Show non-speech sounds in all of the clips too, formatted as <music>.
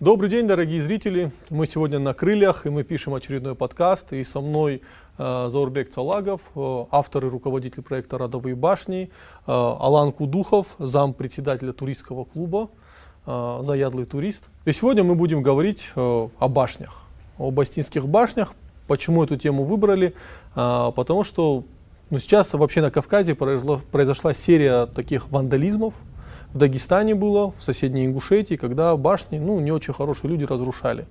Добрый день, дорогие зрители. Мы сегодня на крыльях, и мы пишем очередной подкаст. И со мной э, Заурбек Цалагов, э, автор и руководитель проекта «Родовые башни», э, Алан Кудухов, зам председателя туристского клуба э, «Заядлый турист». И сегодня мы будем говорить э, о башнях, о бастинских башнях. Почему эту тему выбрали? Э, потому что ну, сейчас вообще на Кавказе произошла, произошла серия таких вандализмов, в Дагестане было, в соседней Ингушетии, когда башни, ну, не очень хорошие люди разрушали.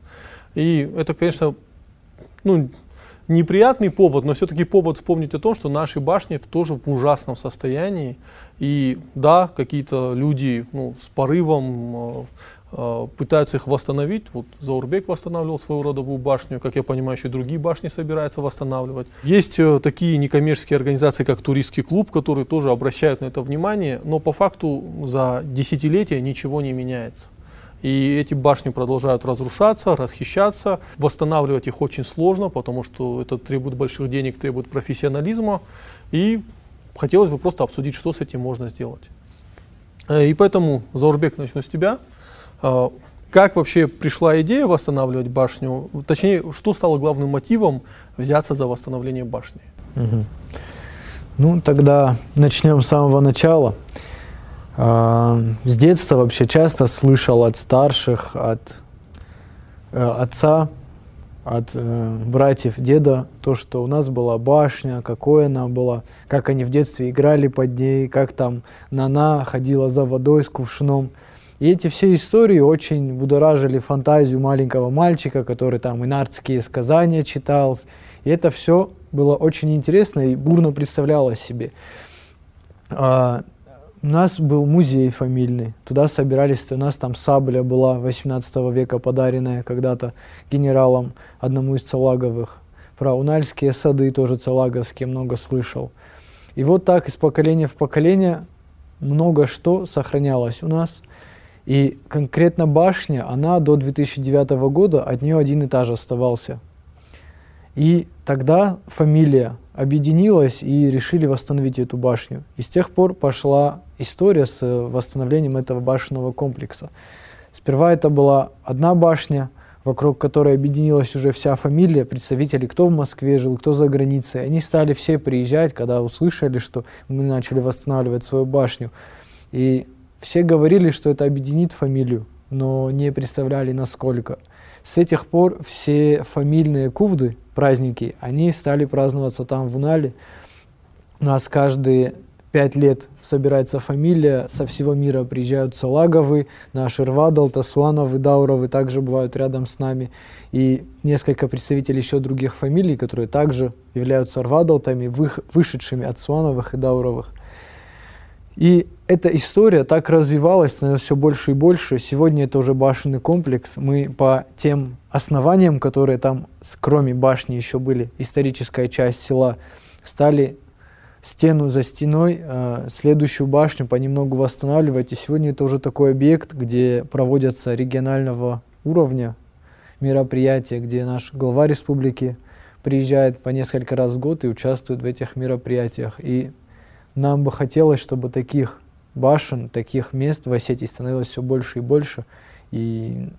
И это, конечно, ну, неприятный повод, но все-таки повод вспомнить о том, что наши башни тоже в ужасном состоянии. И да, какие-то люди ну, с порывом э, пытаются их восстановить. Вот Заурбек восстанавливал свою родовую башню, как я понимаю, еще другие башни собираются восстанавливать. Есть э, такие некоммерческие организации, как Туристский клуб, которые тоже обращают на это внимание, но по факту за десятилетия ничего не меняется. И эти башни продолжают разрушаться, расхищаться. Восстанавливать их очень сложно, потому что это требует больших денег, требует профессионализма. И хотелось бы просто обсудить, что с этим можно сделать. Э, и поэтому, Заурбек, начну с тебя. А, как вообще пришла идея восстанавливать башню? Точнее, что стало главным мотивом взяться за восстановление башни? Угу. Ну, тогда начнем с самого начала. А, с детства вообще часто слышал от старших, от э, отца, от э, братьев, деда, то, что у нас была башня, какой она была, как они в детстве играли под ней, как там Нана ходила за водой с кувшином. И эти все истории очень будоражили фантазию маленького мальчика, который там инартские сказания читал. И это все было очень интересно и бурно представлялось себе. А, у нас был музей фамильный, туда собирались, у нас там сабля была 18 века подаренная когда-то генералом одному из Целаговых. Про унальские сады тоже Целаговские много слышал. И вот так из поколения в поколение много что сохранялось у нас – и конкретно башня, она до 2009 года, от нее один этаж оставался. И тогда фамилия объединилась и решили восстановить эту башню. И с тех пор пошла история с восстановлением этого башенного комплекса. Сперва это была одна башня, вокруг которой объединилась уже вся фамилия, представители, кто в Москве жил, кто за границей. Они стали все приезжать, когда услышали, что мы начали восстанавливать свою башню. И все говорили, что это объединит фамилию, но не представляли насколько. С этих пор все фамильные кувды, праздники, они стали праздноваться там в Унале. У нас каждые пять лет собирается фамилия, со всего мира приезжают Салаговы, наши Рвадал, Тасуановы, Дауровы также бывают рядом с нами. И несколько представителей еще других фамилий, которые также являются Рвадалтами, вышедшими от Суановых и Дауровых. И эта история так развивалась, становилась все больше и больше. Сегодня это уже башенный комплекс. Мы по тем основаниям, которые там, кроме башни, еще были, историческая часть села, стали стену за стеной, э, следующую башню понемногу восстанавливать. И сегодня это уже такой объект, где проводятся регионального уровня мероприятия, где наш глава республики приезжает по несколько раз в год и участвует в этих мероприятиях. И нам бы хотелось, чтобы таких башен, таких мест в Осетии становилось все больше и больше. И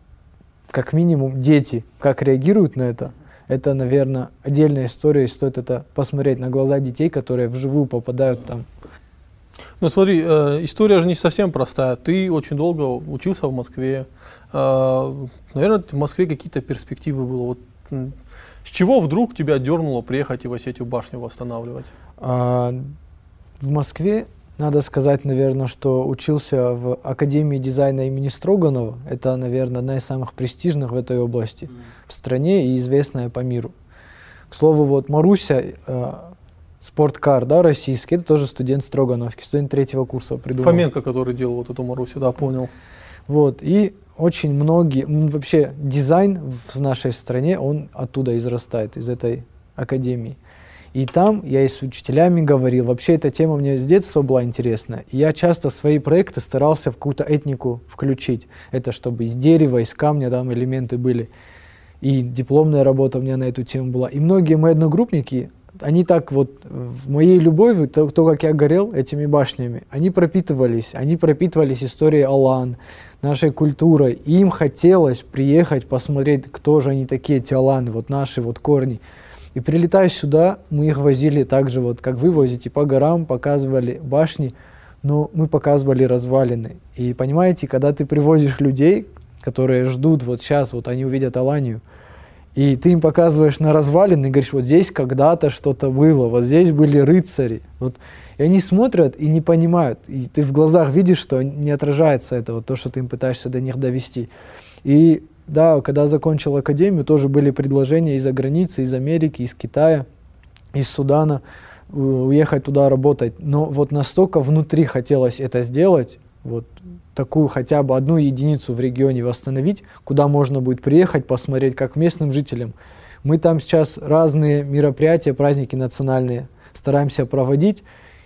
как минимум дети, как реагируют на это, это, наверное, отдельная история, и стоит это посмотреть на глаза детей, которые вживую попадают там. Ну смотри, э, история же не совсем простая. Ты очень долго учился в Москве. Э, наверное, в Москве какие-то перспективы было. Вот, с чего вдруг тебя дернуло приехать и в Осетию башню восстанавливать? А, в Москве, надо сказать, наверное, что учился в Академии дизайна имени Строганова. Это, наверное, одна из самых престижных в этой области mm. в стране и известная по миру. К слову, вот Маруся, э, спорткар, да, российский, это тоже студент Строгановки, студент третьего курса придумал. Фоменко, который делал вот эту Марусю, да, понял. Вот, и очень многие, вообще дизайн в нашей стране, он оттуда израстает, из этой академии. И там я и с учителями говорил. Вообще эта тема мне с детства была интересна. Я часто свои проекты старался в какую-то этнику включить. Это чтобы из дерева, из камня там элементы были. И дипломная работа у меня на эту тему была. И многие мои одногруппники, они так вот в моей любови, то, то как я горел этими башнями, они пропитывались. Они пропитывались историей Алан, нашей культурой. И им хотелось приехать, посмотреть, кто же они такие, тиаланы, вот наши вот корни. И прилетая сюда, мы их возили так же, вот как вы возите, по горам, показывали башни, но мы показывали развалины. И понимаете, когда ты привозишь людей, которые ждут вот сейчас, вот они увидят Аланию, и ты им показываешь на развалины и говоришь, вот здесь когда-то что-то было, вот здесь были рыцари. Вот. И они смотрят и не понимают. И ты в глазах видишь, что не отражается это, вот то, что ты им пытаешься до них довести. И да, когда закончил академию, тоже были предложения из-за границы, из Америки, из Китая, из Судана уехать туда работать. Но вот настолько внутри хотелось это сделать, вот такую хотя бы одну единицу в регионе восстановить, куда можно будет приехать, посмотреть, как местным жителям. Мы там сейчас разные мероприятия, праздники национальные стараемся проводить,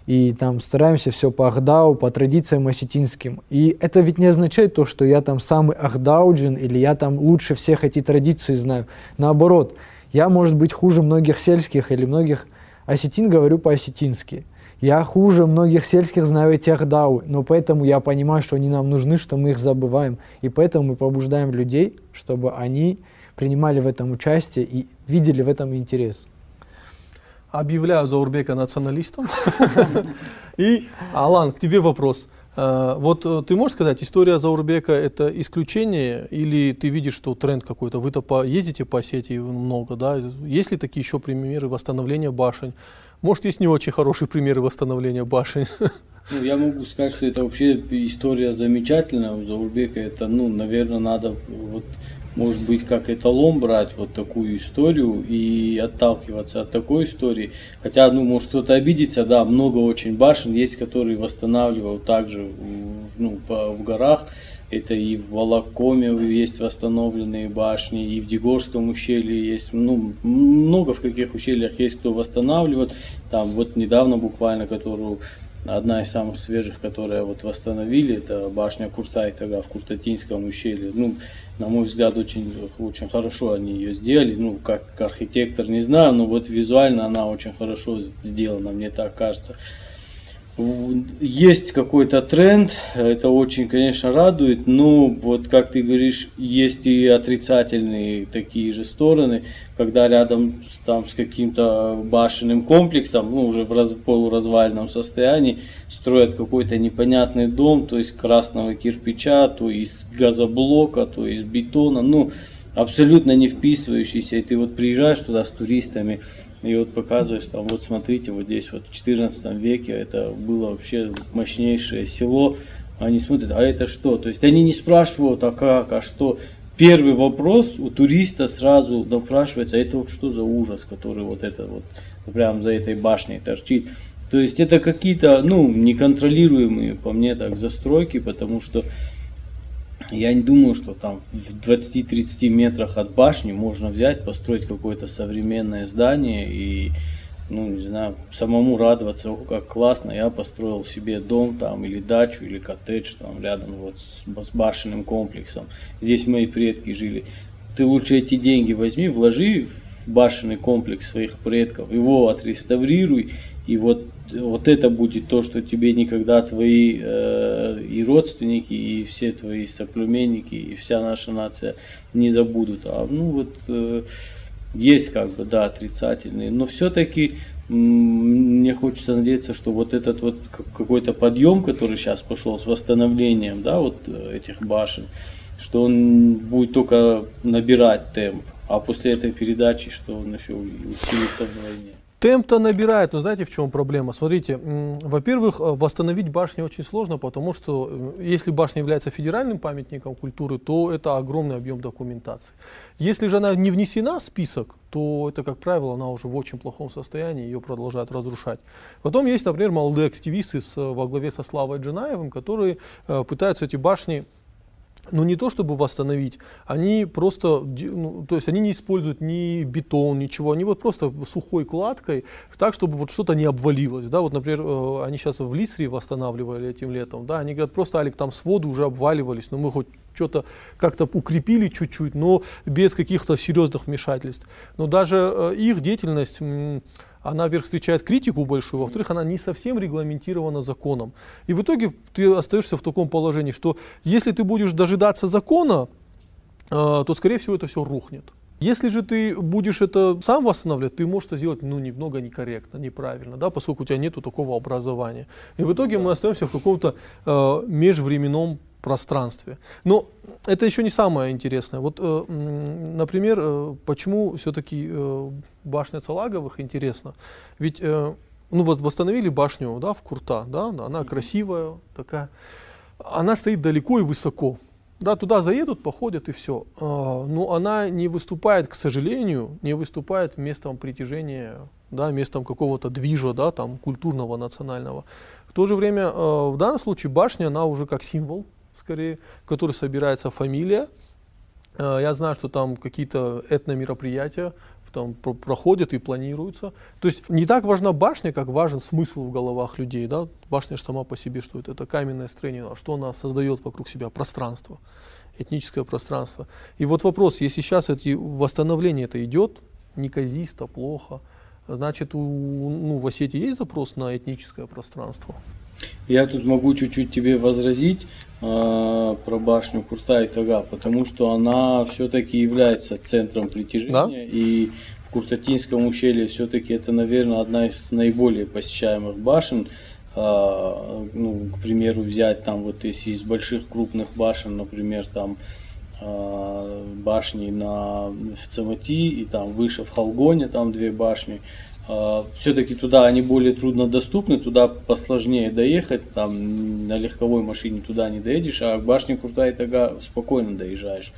и там стараемся все по Ахдау, по традициям осетинским. И это ведь не означает то, что я там самый Ахдауджин или я там лучше всех эти традиции знаю. Наоборот, я, может быть, хуже многих сельских или многих осетин говорю по-осетински. Я хуже многих сельских знаю эти Ахдау, но поэтому я понимаю, что они нам нужны, что мы их забываем. И поэтому мы побуждаем людей, чтобы они принимали в этом участие и видели в этом интерес объявляю Заурбека националистом. <laughs> И, Алан, к тебе вопрос. Э, вот э, ты можешь сказать, история Заурбека это исключение или ты видишь, что тренд какой-то? Вы-то ездите по сети много, да? Есть ли такие еще примеры восстановления башен? Может, есть не очень хорошие примеры восстановления башен? <laughs> Ну, я могу сказать, что это вообще история замечательная у Заурбека. Это, ну, наверное, надо вот может быть, как эталон брать вот такую историю и отталкиваться от такой истории. Хотя, ну, может кто-то обидится, да, много очень башен есть, которые восстанавливают также ну, по, в горах. Это и в Волокоме есть восстановленные башни, и в Дегорском ущелье есть, ну, много в каких ущельях есть, кто восстанавливает. Там вот недавно буквально, которую одна из самых свежих, которая вот восстановили, это башня Куртай-Тага в Куртатинском ущелье. Ну, на мой взгляд, очень, очень хорошо они ее сделали. Ну, как архитектор, не знаю, но вот визуально она очень хорошо сделана, мне так кажется. Есть какой-то тренд, это очень, конечно, радует, но вот как ты говоришь, есть и отрицательные такие же стороны, когда рядом с, там, с каким-то башенным комплексом, ну, уже в раз, полуразвальном состоянии, строят какой-то непонятный дом, то есть красного кирпича, то из газоблока, то из бетона, ну, абсолютно не вписывающийся, и ты вот приезжаешь туда с туристами, и вот показываешь, там, вот смотрите, вот здесь вот в 14 веке это было вообще мощнейшее село. Они смотрят, а это что? То есть они не спрашивают, а как, а что. Первый вопрос у туриста сразу напрашивается, а это вот что за ужас, который вот это вот прям за этой башней торчит. То есть это какие-то, ну, неконтролируемые, по мне так, застройки, потому что я не думаю, что там в 20-30 метрах от башни можно взять, построить какое-то современное здание и, ну, не знаю, самому радоваться, о, как классно, я построил себе дом там, или дачу, или коттедж там рядом вот с, с башенным комплексом. Здесь мои предки жили. Ты лучше эти деньги возьми, вложи в башенный комплекс своих предков, его отреставрируй, и вот вот это будет то, что тебе никогда твои э, и родственники, и все твои соплеменники, и вся наша нация не забудут. А ну вот э, есть как бы, да, отрицательные, но все-таки мне хочется надеяться, что вот этот вот какой-то подъем, который сейчас пошел с восстановлением, да, вот э, этих башен, что он будет только набирать темп, а после этой передачи, что он еще усилится вдвойне. Темп-то набирает, но знаете, в чем проблема? Смотрите, во-первых, э, восстановить башню очень сложно, потому что э, если башня является федеральным памятником культуры, то это огромный объем документации. Если же она не внесена в список, то это, как правило, она уже в очень плохом состоянии, ее продолжают разрушать. Потом есть, например, молодые активисты с, во главе со Славой Джинаевым, которые э, пытаются эти башни ну не то чтобы восстановить, они просто, ну, то есть они не используют ни бетон, ничего, они вот просто сухой кладкой, так, чтобы вот что-то не обвалилось, да, вот, например, э, они сейчас в Лисре восстанавливали этим летом, да, они говорят, просто, Алик, там своды уже обваливались, но мы хоть что-то как-то укрепили чуть-чуть, но без каких-то серьезных вмешательств. Но даже э, их деятельность она, во-первых, встречает критику большую, во-вторых, она не совсем регламентирована законом. И в итоге ты остаешься в таком положении, что если ты будешь дожидаться закона, э, то, скорее всего, это все рухнет. Если же ты будешь это сам восстанавливать, ты можешь это сделать ну, немного некорректно, неправильно, да, поскольку у тебя нет такого образования. И в итоге мы остаемся в каком-то э, межвременном пространстве. Но это еще не самое интересное. Вот, э, например, э, почему все-таки э, башня Целаговых интересна? Ведь э, ну вот восстановили башню да, в Курта, да, она красивая такая, она стоит далеко и высоко. Да, туда заедут, походят и все. А, но она не выступает, к сожалению, не выступает местом притяжения, да, местом какого-то движа, да, там, культурного, национального. В то же время, а, в данном случае, башня, она уже как символ, скорее, который собирается фамилия. А, я знаю, что там какие-то этномероприятия там проходят и планируются. То есть не так важна башня, как важен смысл в головах людей. Да? Башня же сама по себе, что это, это каменное строение, а что она создает вокруг себя? Пространство, этническое пространство. И вот вопрос, если сейчас эти восстановление это идет, неказисто, плохо, значит у, ну, в Осетии есть запрос на этническое пространство? Я тут могу чуть-чуть тебе возразить про башню Курта и Тага, потому что она все-таки является центром притяжения. Да? И в Куртатинском ущелье все-таки это, наверное, одна из наиболее посещаемых башен. Э, ну, к примеру, взять там вот если из больших крупных башен, например, там э, башни на в Цамати и там выше в Халгоне, там две башни. А, все-таки туда они более трудно доступны, туда посложнее доехать, там на легковой машине туда не доедешь, а к башне Куртай-Тага спокойно доезжаешь.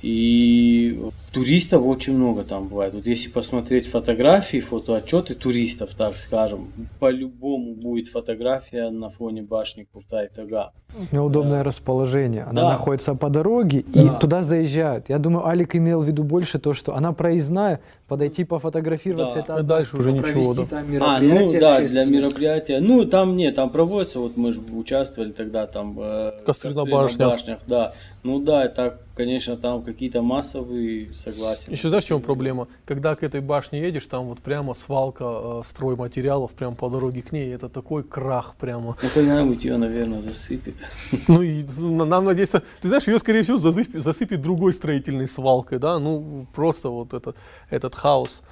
И туристов очень много там бывает. Вот если посмотреть фотографии, фотоотчеты туристов, так скажем, по-любому будет фотография на фоне башни Куртай-Тага. Неудобное да. расположение. Она да. находится по дороге да. и туда заезжают. Я думаю, Алик имел в виду больше то, что она проездная, подойти пофотографироваться, да. это а дальше уже ничего. Да. Там а, ну да, для мероприятия. Ну там нет, там проводится, вот мы же участвовали тогда там э, в Кострина башнях. башнях. Да, ну да, это, конечно, там какие-то массовые, согласен. Еще знаешь, в чем проблема? Когда к этой башне едешь, там вот прямо свалка э, стройматериалов прямо по дороге к ней, это такой крах прямо. Ну когда-нибудь ее, наверное, засыпет. <laughs> Ну и нам надеяться, ты знаешь, ее скорее всего засыпет, засыпет другой строительной свалкой, да, ну просто вот этот, этот хаос,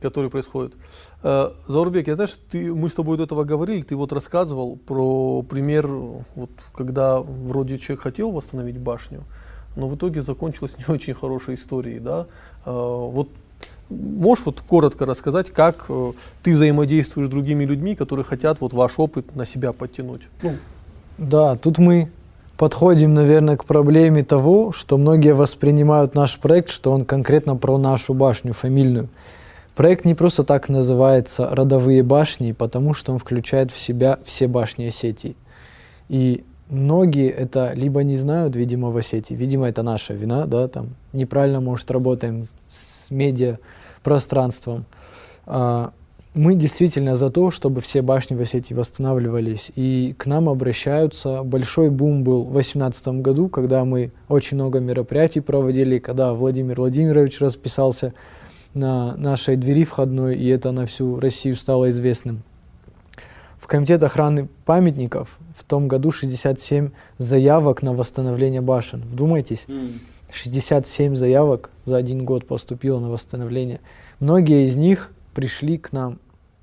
который происходит. Э, Заурбек, я знаешь, ты, мы с тобой до этого говорили, ты вот рассказывал про пример, вот, когда вроде человек хотел восстановить башню, но в итоге закончилась не очень хорошей историей, да. Э, вот можешь вот коротко рассказать, как э, ты взаимодействуешь с другими людьми, которые хотят вот ваш опыт на себя подтянуть? Ну. Да, тут мы подходим, наверное, к проблеме того, что многие воспринимают наш проект, что он конкретно про нашу башню фамильную. Проект не просто так называется «Родовые башни», потому что он включает в себя все башни Осетии. И многие это либо не знают, видимо, в Осетии, видимо, это наша вина, да, там неправильно, может, работаем с медиа пространством. А, мы действительно за то, чтобы все башни в Осетии восстанавливались. И к нам обращаются. Большой бум был в 2018 году, когда мы очень много мероприятий проводили, когда Владимир Владимирович расписался на нашей двери входной, и это на всю Россию стало известным. В Комитет охраны памятников в том году 67 заявок на восстановление башен. Вдумайтесь, 67 заявок за один год поступило на восстановление. Многие из них пришли к нам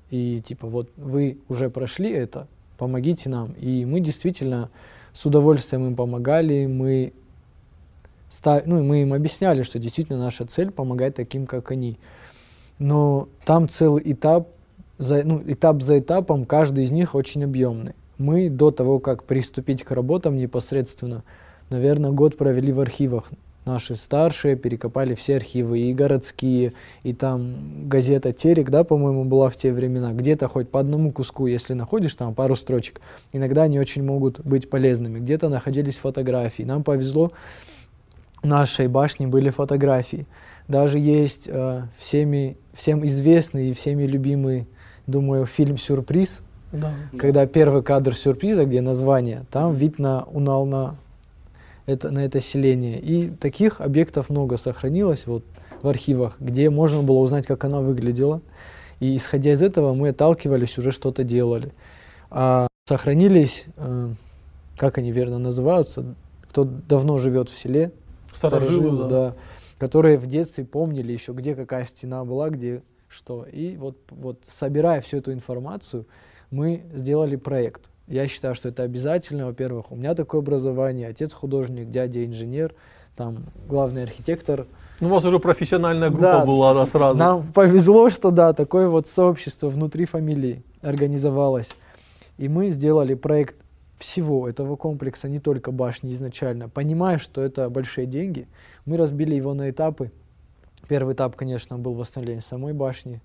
и типа вот вы уже прошли это, помогите нам. И мы действительно с удовольствием им помогали, мы ну, мы им объясняли, что действительно наша цель помогать таким, как они. Но там целый этап, за, ну, этап за этапом, каждый из них очень объемный. Мы до того, как приступить к работам непосредственно, наверное, год провели в архивах. Наши старшие перекопали все архивы, и городские, и там газета «Терек», да, по-моему, была в те времена. Где-то хоть по одному куску, если находишь там пару строчек, иногда они очень могут быть полезными. Где-то находились фотографии. Нам повезло, нашей башни были фотографии. Даже есть э, всеми, всем известный и всеми любимый, думаю, фильм «Сюрприз», да. когда первый кадр сюрприза, где название, там вид на Унална, это, на это селение. И таких объектов много сохранилось вот в архивах, где можно было узнать, как оно выглядело. И исходя из этого мы отталкивались, уже что-то делали. А сохранились, э, как они верно называются, кто давно живет в селе, Старожилы, да. которые в детстве помнили еще, где какая стена была, где что. И вот, вот собирая всю эту информацию, мы сделали проект. Я считаю, что это обязательно. Во-первых, у меня такое образование, отец художник, дядя инженер, там главный архитектор. Ну, у вас уже профессиональная группа Да, была, да, сразу. Нам повезло, что да, такое вот сообщество внутри фамилии организовалось. И мы сделали проект всего этого комплекса, не только башни изначально. Понимая, что это большие деньги, мы разбили его на этапы. Первый этап, конечно, был восстановление самой башни.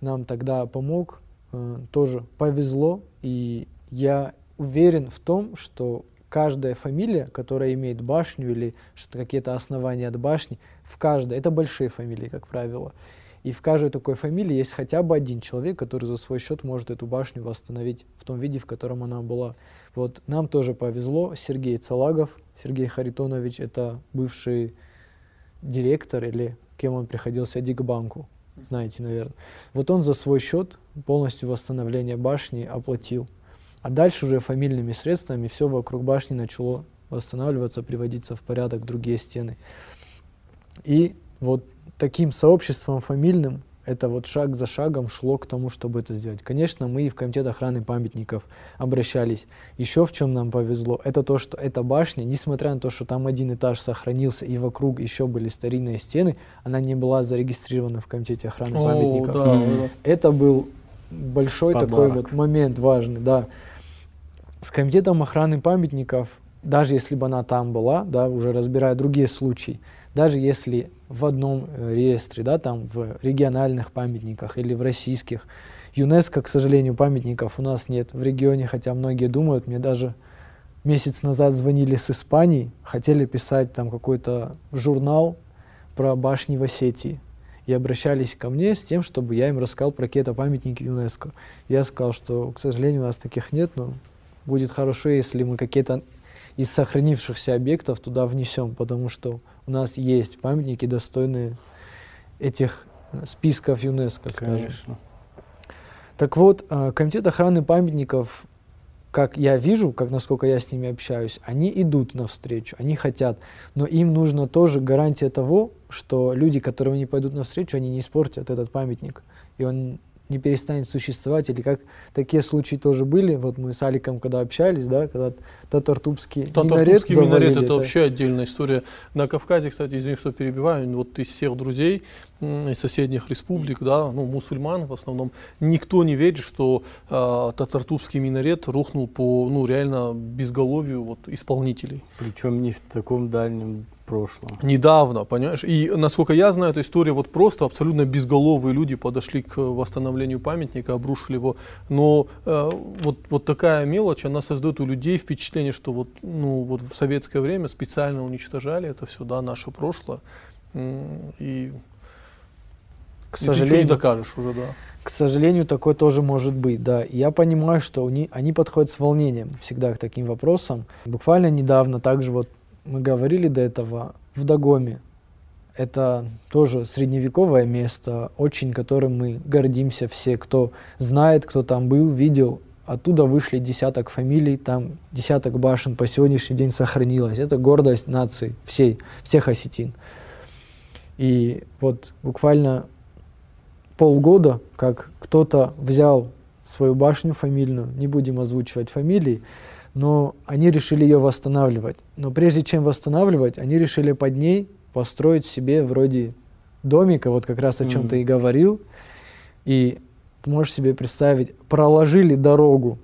Нам тогда помог, э, тоже повезло, и я уверен в том, что каждая фамилия, которая имеет башню или что какие-то основания от башни, в каждой, это большие фамилии, как правило, и в каждой такой фамилии есть хотя бы один человек, который за свой счет может эту башню восстановить в том виде, в котором она была. Вот нам тоже повезло. Сергей Цалагов, Сергей Харитонович, это бывший директор или кем он приходился, Дигбанку, знаете, наверное. Вот он за свой счет полностью восстановление башни оплатил. А дальше уже фамильными средствами все вокруг башни начало восстанавливаться, приводиться в порядок другие стены. И вот таким сообществом фамильным это вот шаг за шагом шло к тому, чтобы это сделать. Конечно, мы и в комитет охраны памятников обращались. Еще в чем нам повезло, это то, что эта башня, несмотря на то, что там один этаж сохранился и вокруг еще были старинные стены, она не была зарегистрирована в комитете охраны О, памятников. да. Это был большой такой Подарок. вот момент важный, да. С комитетом охраны памятников, даже если бы она там была, да, уже разбирая другие случаи, даже если в одном э, реестре, да, там в региональных памятниках или в российских, ЮНЕСКО, к сожалению, памятников у нас нет в регионе, хотя многие думают, мне даже месяц назад звонили с Испании, хотели писать там какой-то журнал про башни в Осетии и обращались ко мне с тем, чтобы я им рассказал про какие-то памятники ЮНЕСКО. Я сказал, что, к сожалению, у нас таких нет, но будет хорошо, если мы какие-то из сохранившихся объектов туда внесем, потому что у нас есть памятники, достойные этих списков ЮНЕСКО, скажем. Конечно. Так вот, э, комитет охраны памятников, как я вижу, как насколько я с ними общаюсь, они идут навстречу, они хотят, но им нужно тоже гарантия того, что люди, которым они пойдут навстречу, они не испортят этот памятник, и он не перестанет существовать, или как такие случаи тоже были, вот мы с Аликом когда общались, да, когда татартубский минарет Татарскую минарет это вообще отдельная история. На Кавказе, кстати, извини, что перебиваю, вот из всех друзей из соседних республик, да, ну, мусульман в основном, никто не верит, что э, Татартубский минарет рухнул по, ну, реально безголовью вот, исполнителей. Причем не в таком дальнем прошлом. Недавно, понимаешь? И насколько я знаю, эта история вот просто абсолютно безголовые люди подошли к восстановлению памятника, обрушили его. Но э, вот, вот такая мелочь, она создает у людей впечатление, что вот, ну, вот в советское время специально уничтожали это все, да, наше прошлое. И, к и ты ничего не сожалению, докажешь уже, да. К сожалению, такое тоже может быть, да. И Я понимаю, что они, они подходят с волнением всегда к таким вопросам. Буквально недавно также вот мы говорили до этого в Дагоме. Это тоже средневековое место, очень которым мы гордимся все, кто знает, кто там был, видел. Оттуда вышли десяток фамилий, там десяток башен по сегодняшний день сохранилось. Это гордость нации всей, всех осетин. И вот буквально полгода, как кто-то взял свою башню фамильную, не будем озвучивать фамилии, но они решили ее восстанавливать. Но прежде чем восстанавливать, они решили под ней построить себе вроде домика, вот как раз о чем ты и говорил. И ты можешь себе представить, проложили дорогу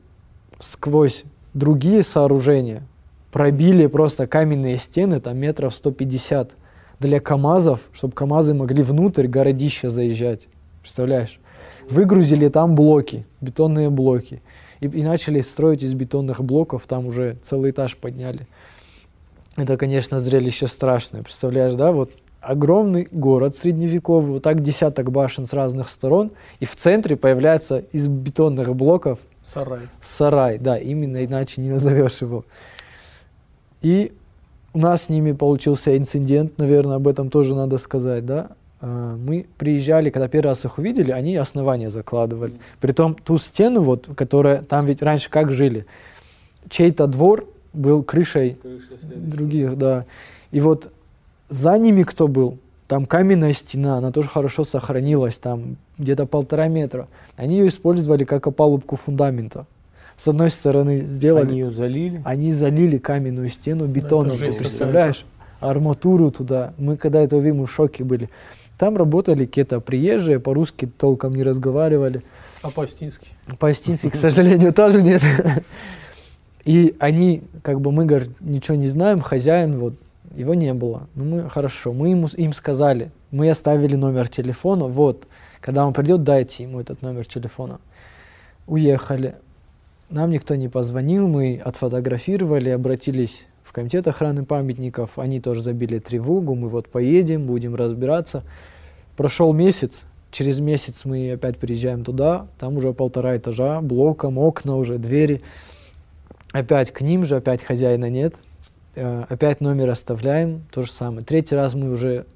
сквозь другие сооружения, пробили просто каменные стены, там метров 150 для КАМАЗов, чтобы КАМАЗы могли внутрь городища заезжать. Представляешь? Выгрузили там блоки, бетонные блоки. И, и начали строить из бетонных блоков, там уже целый этаж подняли. Это, конечно, зрелище страшное. Представляешь, да, вот огромный город средневековый, вот так десяток башен с разных сторон, и в центре появляется из бетонных блоков Сарай. сарай, да, именно иначе не назовешь его. И у нас с ними получился инцидент, наверное, об этом тоже надо сказать, да. Э, мы приезжали, когда первый раз их увидели, они основания закладывали. Притом ту стену, вот, которая там ведь раньше как жили, чей-то двор был крышей Крыша других, да. И вот за ними кто был, там каменная стена, она тоже хорошо сохранилась, там где-то полтора метра. Они ее использовали как опалубку фундамента. С одной стороны сделали, Они ее залили. они залили каменную стену бетоном, ты представляешь? Арматуру туда. Мы когда это увидели, мы в шоке были. Там работали какие-то приезжие, по-русски толком не разговаривали. А по-астински? По-астински, к <laughs> сожалению, тоже нет. И они, как бы мы, говорит, ничего не знаем, хозяин, вот, его не было. Ну, мы, хорошо, мы ему, им сказали, мы оставили номер телефона, вот, когда он придет, дайте ему этот номер телефона. Уехали. Нам никто не позвонил, мы отфотографировали, обратились комитет охраны памятников, они тоже забили тревогу, мы вот поедем, будем разбираться. Прошел месяц, через месяц мы опять приезжаем туда, там уже полтора этажа, блоком, окна уже, двери. Опять к ним же, опять хозяина нет. Э, Опять номер оставляем, то же самое. Третий раз мы уже,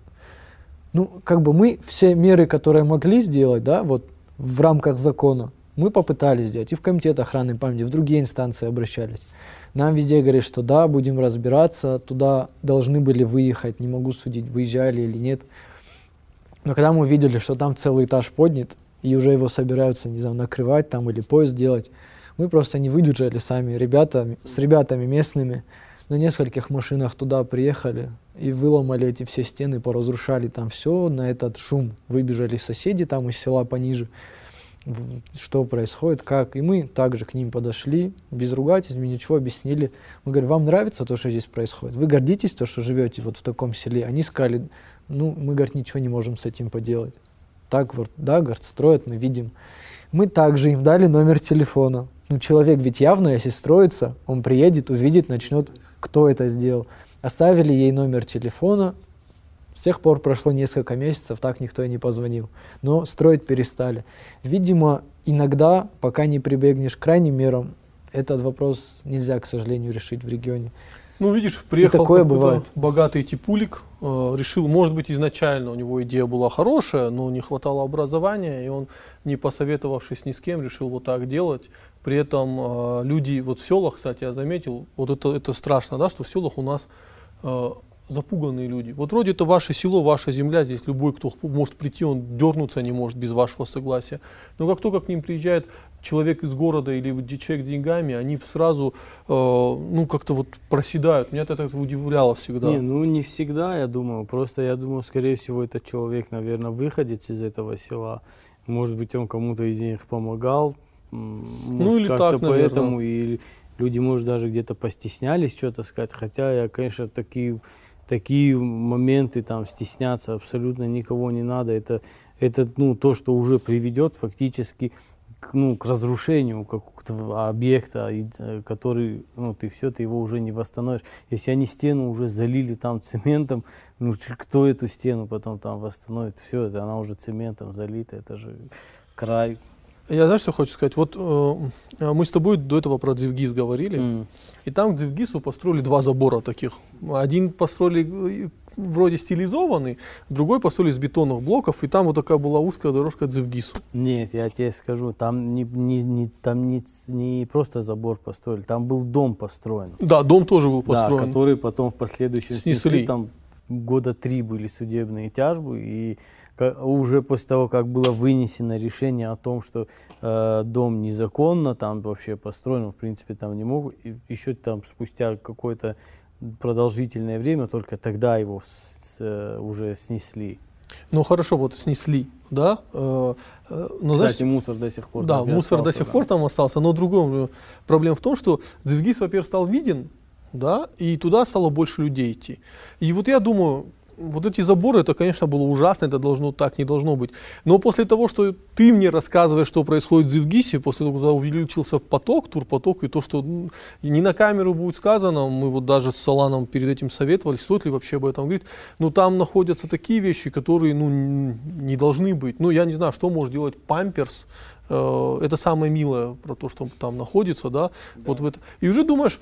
ну, как бы мы все меры, которые могли сделать, да, вот в рамках закона, мы попытались сделать. И в комитет охраны памяти, в другие инстанции обращались. Нам везде говорят, что да, будем разбираться, туда должны были выехать, не могу судить, выезжали или нет. Но когда мы увидели, что там целый этаж поднят, и уже его собираются, не знаю, накрывать там или поезд делать, мы просто не выдержали сами. Ребята, с ребятами местными на нескольких машинах туда приехали и выломали эти все стены, поразрушали там все на этот шум. Выбежали соседи там из села пониже, что происходит, как. И мы также к ним подошли, без ругательств, ничего объяснили. Мы говорим, вам нравится то, что здесь происходит? Вы гордитесь то, что живете вот в таком селе? Они сказали, ну, мы, говорит, ничего не можем с этим поделать. Так вот, да, говорит, строят, мы видим. Мы также им дали номер телефона. Ну, человек ведь явно, если строится, он приедет, увидит, начнет, кто это сделал. Оставили ей номер телефона. С тех пор прошло несколько месяцев, так никто и не позвонил. Но строить перестали. Видимо, иногда, пока не прибегнешь к крайним мерам, этот вопрос нельзя, к сожалению, решить в регионе. Ну, видишь, приехал такое какой-то бывает. богатый типулик, э, решил, может быть, изначально у него идея была хорошая, но не хватало образования, и он, не посоветовавшись ни с кем, решил вот так делать. При этом э, люди, вот в селах, кстати, я заметил, вот это, это страшно, да, что в селах у нас э, запуганные люди. Вот вроде это ваше село, ваша земля, здесь любой, кто может прийти, он дернуться не может без вашего согласия. Но как только к ним приезжает человек из города или человек с деньгами, они сразу, э, ну, как-то вот проседают. Меня это удивляло всегда. Не, ну не всегда, я думаю. Просто я думаю, скорее всего, этот человек, наверное, выходец из этого села. Может быть, он кому-то из них помогал. м, Ну, может, или так, наверное. поэтому. И люди, может, даже где-то постеснялись что-то сказать. Хотя я, конечно, такие, такие моменты там стесняться абсолютно никого не надо. Это, это ну, то, что уже приведет фактически к, ну, к разрушению какого-то объекта, э, который, ну, ты все, ты его уже не восстановишь. Если они стену уже залили там цементом, ну, кто эту стену потом там восстановит? Все, это она уже цементом залита, это же край. Я знаешь, что хочу сказать? Вот э, мы с тобой до этого про Дзивгиз говорили, М. и там к Дзивгизу построили два забора таких. Один построили э, вроде стилизованный, другой построили из бетонных блоков, и там вот такая была узкая дорожка к Дзивгизу. Нет, я тебе скажу, там не, не, не, там не, не просто забор построили, там был дом построен. Да, дом тоже был Да, построен. который потом в последующем Снесли. снесли. Там года три были судебные тяжбы, и уже после того, как было вынесено решение о том, что э, дом незаконно там вообще построен, в принципе, там не могут, и еще там спустя какое-то продолжительное время только тогда его с- э, уже снесли. Ну хорошо, вот снесли, да. э, э, но знаешь, Кстати, мусор до сих пор. Да, мусор до остался сих там. пор там остался, но другая проблема в том, что Дзивгиз, во-первых, стал виден, да, и туда стало больше людей идти. И вот я думаю, вот эти заборы, это, конечно, было ужасно, это должно так, не должно быть. Но после того, что ты мне рассказываешь, что происходит в Дзивгисе, после того, когда увеличился поток, турпоток, и то, что не на камеру будет сказано, мы вот даже с Саланом перед этим советовали, стоит ли вообще об этом говорить, но там находятся такие вещи, которые, ну, не должны быть. Ну, я не знаю, что может делать памперс, Э, это самое милое про то, что там находится, да, вот в это. И уже думаешь,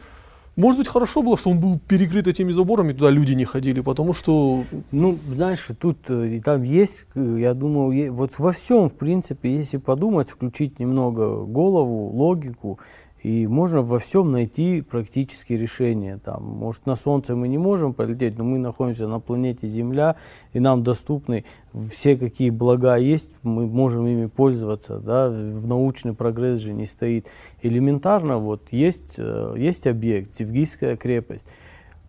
может быть, хорошо было, что он был перекрыт этими заборами, туда люди не ходили, потому что... Ну, знаешь, тут э, там есть, я думаю, вот во всем, в принципе, если подумать, включить немного голову, логику, и можно во всем найти практические решения. Там, может, на Солнце мы не можем полететь, но мы находимся на планете Земля, и нам доступны все, какие блага есть, мы можем ими пользоваться. Да? В научный прогресс же не стоит. Элементарно вот есть, э, есть объект, Севгийская крепость.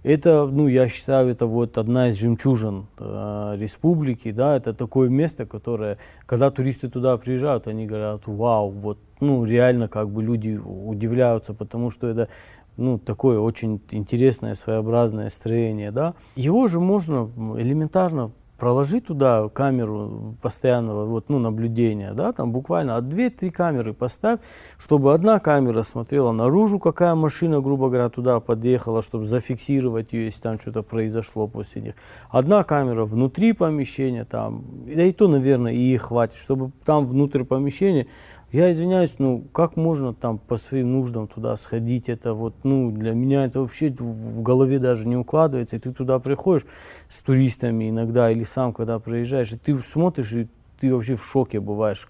Это, ну, я считаю, это вот одна из жемчужин э, республики, да, это такое место, которое, когда туристы туда приезжают, они говорят, вау, вот, ну, реально, как бы люди удивляются, потому что это, ну, такое очень интересное, своеобразное строение, да. Его же можно элементарно проложить туда камеру постоянного вот, ну, наблюдения, да, там буквально от 2-3 камеры поставь, чтобы одна камера смотрела наружу, какая машина, грубо говоря, туда подъехала, чтобы зафиксировать ее, если там что-то произошло после них. Одна камера внутри помещения, там, да и то, наверное, и хватит, чтобы там внутрь помещения я извиняюсь, ну как можно там по своим нуждам туда сходить? Это вот, ну для меня это вообще в голове даже не укладывается. И ты туда приходишь с туристами иногда или сам, когда приезжаешь, и ты смотришь, и ты вообще в шоке бываешь.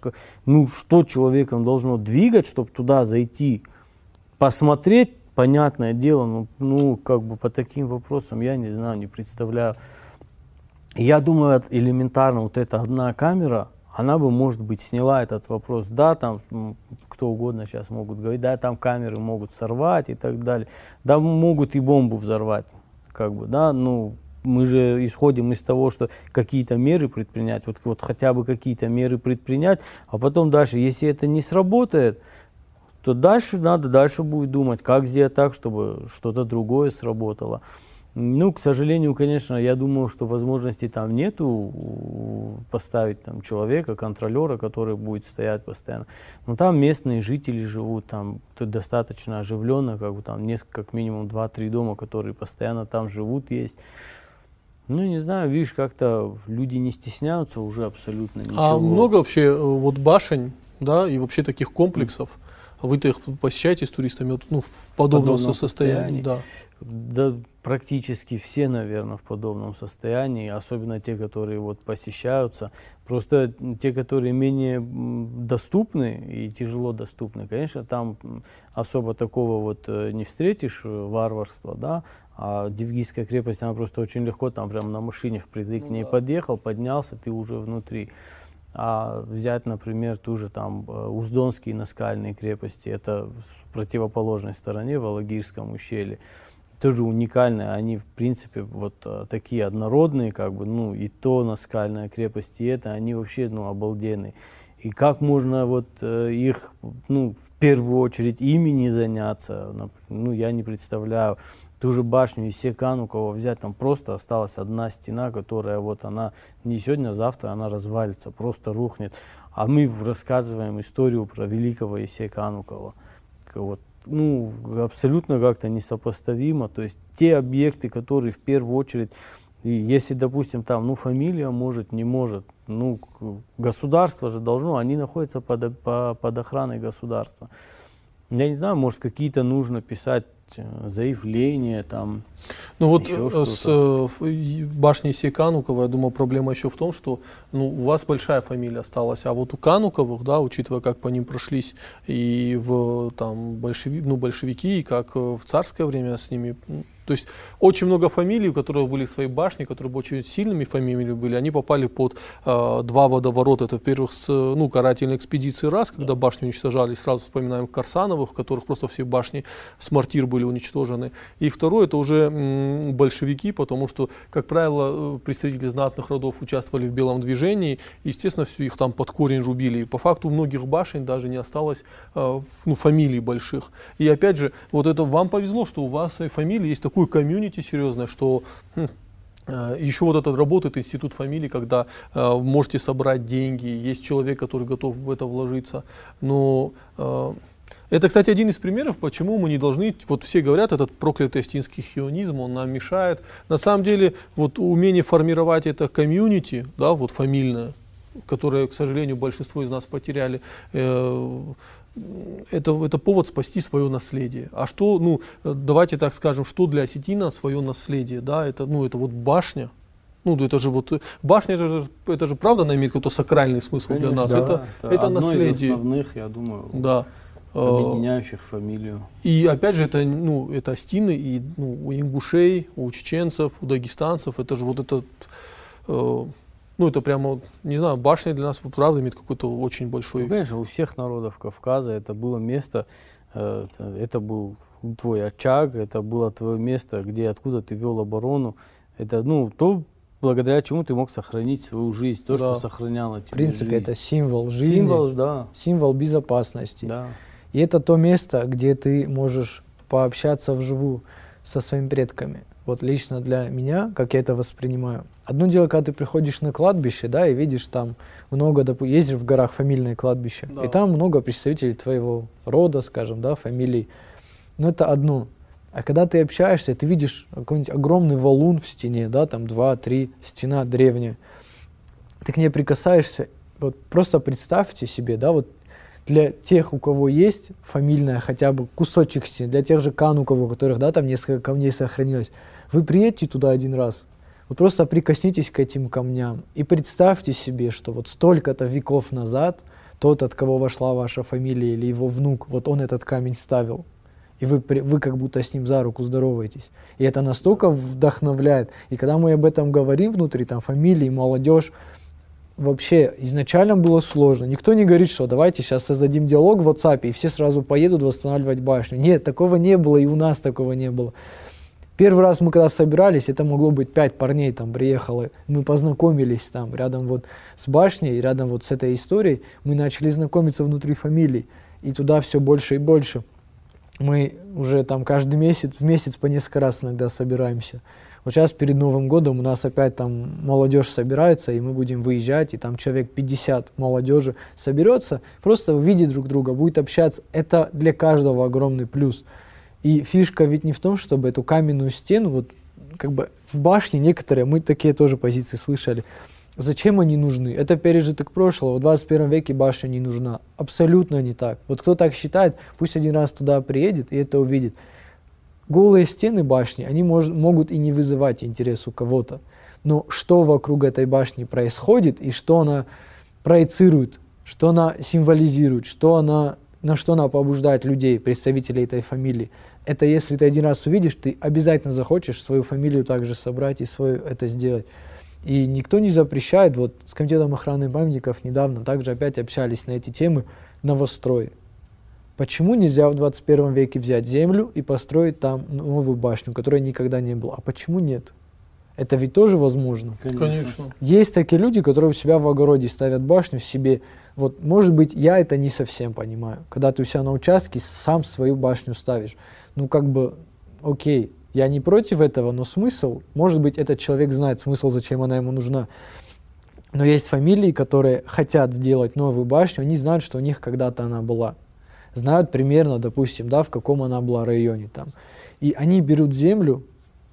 Ну что человеком должно двигать, чтобы туда зайти? Посмотреть, понятное дело, ну, ну как бы по таким вопросам я не знаю, не представляю. Я думаю, элементарно вот эта одна камера, она бы, может быть, сняла этот вопрос. Да, там кто угодно сейчас могут говорить, да, там камеры могут сорвать и так далее. Да, могут и бомбу взорвать, как бы, да, ну, мы же исходим из того, что какие-то меры предпринять, вот, вот хотя бы какие-то меры предпринять, а потом дальше, если это не сработает, то дальше надо, дальше будет думать, как сделать так, чтобы что-то другое сработало. Ну, к сожалению, конечно, я думаю, что возможностей там нету поставить там человека, контролера, который будет стоять постоянно. Но там местные жители живут, там тут достаточно оживленно, как бы там несколько, как минимум 2-3 дома, которые постоянно там живут, есть. Ну, не знаю, видишь, как-то люди не стесняются уже абсолютно ничего. А много вообще э, вот башень, да, и вообще таких комплексов? Вы-то их посещаете с туристами вот, ну, в подобном подобном состоянии? состоянии? Да. Да, практически все, наверное, в подобном состоянии, особенно те, которые вот посещаются. Просто те, которые менее доступны и тяжело доступны, конечно, там особо такого вот э, не встретишь э, варварства, да. А Девгийская крепость, она просто очень легко, там прям на машине впритык к ней подъехал, поднялся, ты уже внутри. А взять, например, ту же там э, Уздонские наскальные крепости, это в противоположной стороне, в Алагирском ущелье тоже уникальные, они в принципе вот э, такие однородные, как бы, ну и то наскальная крепость, и это, они вообще, ну, обалденные. И как можно вот э, их, ну, в первую очередь ими не заняться, ну, я не представляю. Ту же башню Исекан, у кого взять, там просто осталась одна стена, которая вот она не сегодня, а завтра она развалится, просто рухнет. А мы рассказываем историю про великого Исеканукова. Вот ну, абсолютно как-то несопоставимо. То есть те объекты, которые в первую очередь, если, допустим, там, ну, фамилия может, не может, ну, государство же должно, они находятся под, под охраной государства. Я не знаю, может, какие-то нужно писать э, заявления, там, Ну вот э, с э, башней Канукова, я думаю, проблема еще в том, что ну, у вас большая фамилия осталась, а вот у Кануковых, да, учитывая, как по ним прошлись и в там большеви, ну, большевики, и как в царское время с ними, то есть очень много фамилий, у которых были свои башни, которые очень сильными фамилиями были, они попали под э, два водоворота. Это, во-первых, с ну, карательной экспедиции раз, когда башни уничтожали, сразу вспоминаем Корсановых, у которых просто все башни с мортир были уничтожены. И второе, это уже большевики, потому что, как правило, э, представители знатных родов участвовали в белом движении, естественно, все их там под корень рубили. И по факту у многих башен даже не осталось э, ну, фамилий больших. И опять же, вот это вам повезло, что у вас и фамилии есть такое комьюнити серьезное, что хм, э, еще вот этот работает институт фамилий, когда э, можете собрать деньги, есть человек, который готов в это вложиться. Но э, это, кстати, один из примеров, почему мы не должны, вот все говорят, этот проклятый астинский хионизм, он нам мешает. На самом деле, вот умение формировать это комьюнити, да, вот фамильное, которое, к сожалению, большинство из нас потеряли, э, это, это повод спасти свое наследие. А что, ну, давайте так скажем, что для осетина свое наследие, да, это, ну, это вот башня, ну, это же вот башня, это же, это же правда, она имеет какой-то сакральный смысл Конечно, для нас. да. это, это, это одно наследие. из основных, я думаю, Да. Объединяющих фамилию. И опять же, это, ну, это остины и ну, у ингушей, у чеченцев, у дагестанцев. Это же вот этот, э, ну, это прямо, не знаю, башня для нас, правда, имеет какой-то очень большой... Ну, Конечно, у всех народов Кавказа это было место, э, это- это был твой очаг, это было твое место, где откуда ты вел оборону. Это, ну, то, благодаря чему ты мог сохранить свою жизнь, то, Да. что сохраняло тебе В принципе, жизнь. это символ жизни, Символ, да, символ безопасности. да. И это то место, где ты можешь пообщаться вживую со своими предками. Вот лично для меня, как я это воспринимаю. Одно дело, когда ты приходишь на кладбище, да, и видишь там много, есть же в горах фамильное кладбище, Да. и там много представителей твоего рода, скажем, да, фамилий. Но это одно. А когда ты общаешься, ты видишь какой-нибудь огромный валун в стене, да, там два-три, стена древняя. Ты к ней прикасаешься, вот просто представьте себе, да, вот для тех, у кого есть фамильная хотя бы кусочек стены, для тех же кануков, у которых, да, там несколько камней сохранилось, вы приедете туда один раз, вот просто прикоснитесь к этим камням и представьте себе, что вот столько-то веков назад тот, от кого вошла ваша фамилия или его внук, вот он этот камень ставил. И вы, вы как будто с ним за руку здороваетесь. И это настолько вдохновляет. И когда мы об этом говорим внутри, там, фамилии, молодежь, вообще изначально было сложно. Никто не говорит, что давайте сейчас создадим диалог в WhatsApp, и все сразу поедут восстанавливать башню. Нет, такого не было, и у нас такого не было. Первый раз мы когда собирались, это могло быть пять парней там приехало, мы познакомились там рядом вот с башней, рядом вот с этой историей, мы начали знакомиться внутри фамилий, и туда все больше и больше. Мы уже там каждый месяц, в месяц по несколько раз иногда собираемся. Вот сейчас перед Новым годом у нас опять там молодежь собирается, и мы будем выезжать, и там человек 50 молодежи соберется, просто увидит друг друга, будет общаться. Это для каждого огромный плюс. И фишка ведь не в том, чтобы эту каменную стену, вот как бы в башне некоторые, мы такие тоже позиции слышали, зачем они нужны? Это пережиток прошлого, в 21 веке башня не нужна. Абсолютно не так. Вот кто так считает, пусть один раз туда приедет и это увидит. Голые стены башни, они мож- могут и не вызывать интерес у кого-то. Но что вокруг этой башни происходит и что она проецирует, что она символизирует, что она, на что она побуждает людей, представителей этой фамилии, это если ты один раз увидишь, ты обязательно захочешь свою фамилию также собрать и свою это сделать. И никто не запрещает, вот с комитетом охраны памятников недавно также опять общались на эти темы, новострой. Почему нельзя в 21 веке взять землю и построить там новую башню, которой никогда не было? А почему нет? Это ведь тоже возможно. Конечно. Есть такие люди, которые у себя в огороде ставят башню себе. Вот, может быть, я это не совсем понимаю. Когда ты у себя на участке сам свою башню ставишь. Ну, как бы, окей, я не против этого, но смысл, может быть, этот человек знает смысл, зачем она ему нужна. Но есть фамилии, которые хотят сделать новую башню, они знают, что у них когда-то она была. Знают примерно, допустим, да, в каком она была районе там. И они берут землю,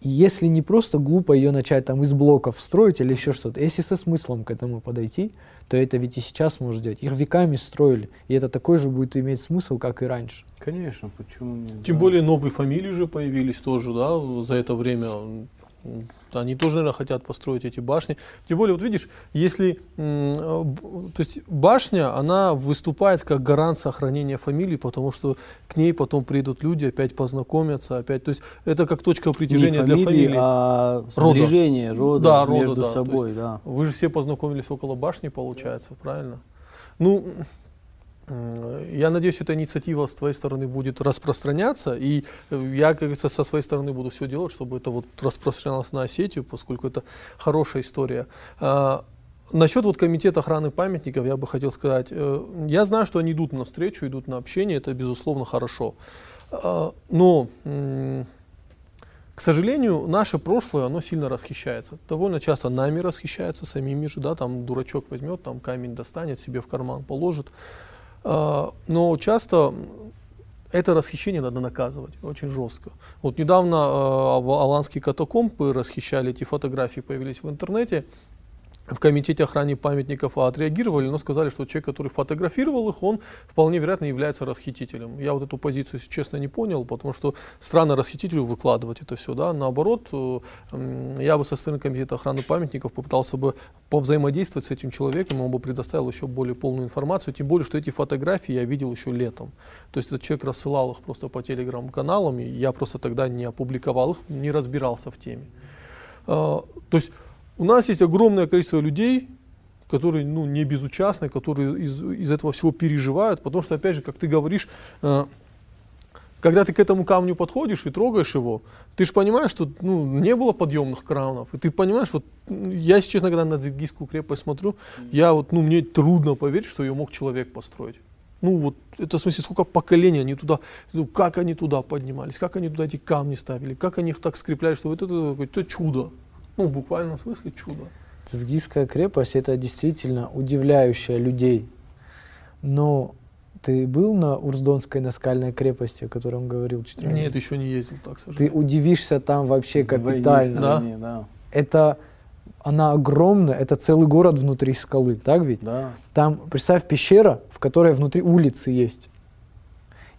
и если не просто глупо ее начать там из блоков строить или еще что-то, если со смыслом к этому подойти, то это ведь и сейчас может делать. Их веками строили, и это такой же будет иметь смысл, как и раньше. Конечно, почему нет? Тем да. более новые фамилии же появились тоже, да, за это время. Они тоже, наверное, хотят построить эти башни. Тем более, вот видишь, если, б- то есть башня, она выступает как гарант сохранения фамилии, потому что к ней потом придут люди, опять познакомятся, опять, то есть это как точка Не притяжения для фамилии, фамилии. а сближение рода Да, рода, между да, собой, да. Вы же все познакомились около башни, получается, правильно? Ну, я надеюсь, эта инициатива с твоей стороны будет распространяться, и э, я, как говорится, со своей стороны буду все делать, чтобы это вот распространялось на Осетию, поскольку это хорошая история. А, Насчет вот комитета охраны памятников я бы хотел сказать, э, я знаю, что они идут навстречу, идут на общение, это безусловно хорошо. А, Но к сожалению, наше прошлое, оно сильно расхищается. Довольно часто нами расхищается, самими же, да, там дурачок возьмет, там камень достанет, себе в карман положит. А, Но часто это расхищение надо наказывать очень жестко. Вот недавно э, в аланские катакомбы расхищали эти фотографии, появились в интернете. В комитете охраны памятников отреагировали, но сказали, что человек, который фотографировал их, он вполне вероятно является расхитителем. Я вот эту позицию, если честно, не понял, потому что странно расхитителю выкладывать это все. Да? Наоборот, э, я бы со стороны комитета охраны памятников попытался бы повзаимодействовать с этим человеком, он бы предоставил еще более полную информацию, тем более, что эти фотографии я видел еще летом. То есть этот человек рассылал их просто по телеграм-каналам, и я просто тогда не опубликовал их, не разбирался в теме. А, то есть у нас есть огромное количество людей, которые ну, не безучастны, которые из, из этого всего переживают, потому что, опять же, как ты говоришь, э, когда ты к этому камню подходишь и трогаешь его, ты же понимаешь, что ну, не было подъемных кранов, и ты понимаешь, вот я, если честно, когда на Двигийскую крепость смотрю, я вот, ну, мне трудно поверить, что ее мог человек построить. Ну вот, это в смысле, сколько поколений они туда, ну, как они туда поднимались, как они туда эти камни ставили, как они их так скрепляли, что вот это, это чудо. Ну, в буквальном смысле чудо. Цивгийская крепость это действительно удивляющая людей. Но ты был на Урздонской наскальной крепости, о которой он говорил? Четыре Нет, еще не ездил так, Ты удивишься там вообще капитально. Да? да. Это она огромная, это целый город внутри скалы, так ведь? Да. Там, представь, пещера, в которой внутри улицы есть.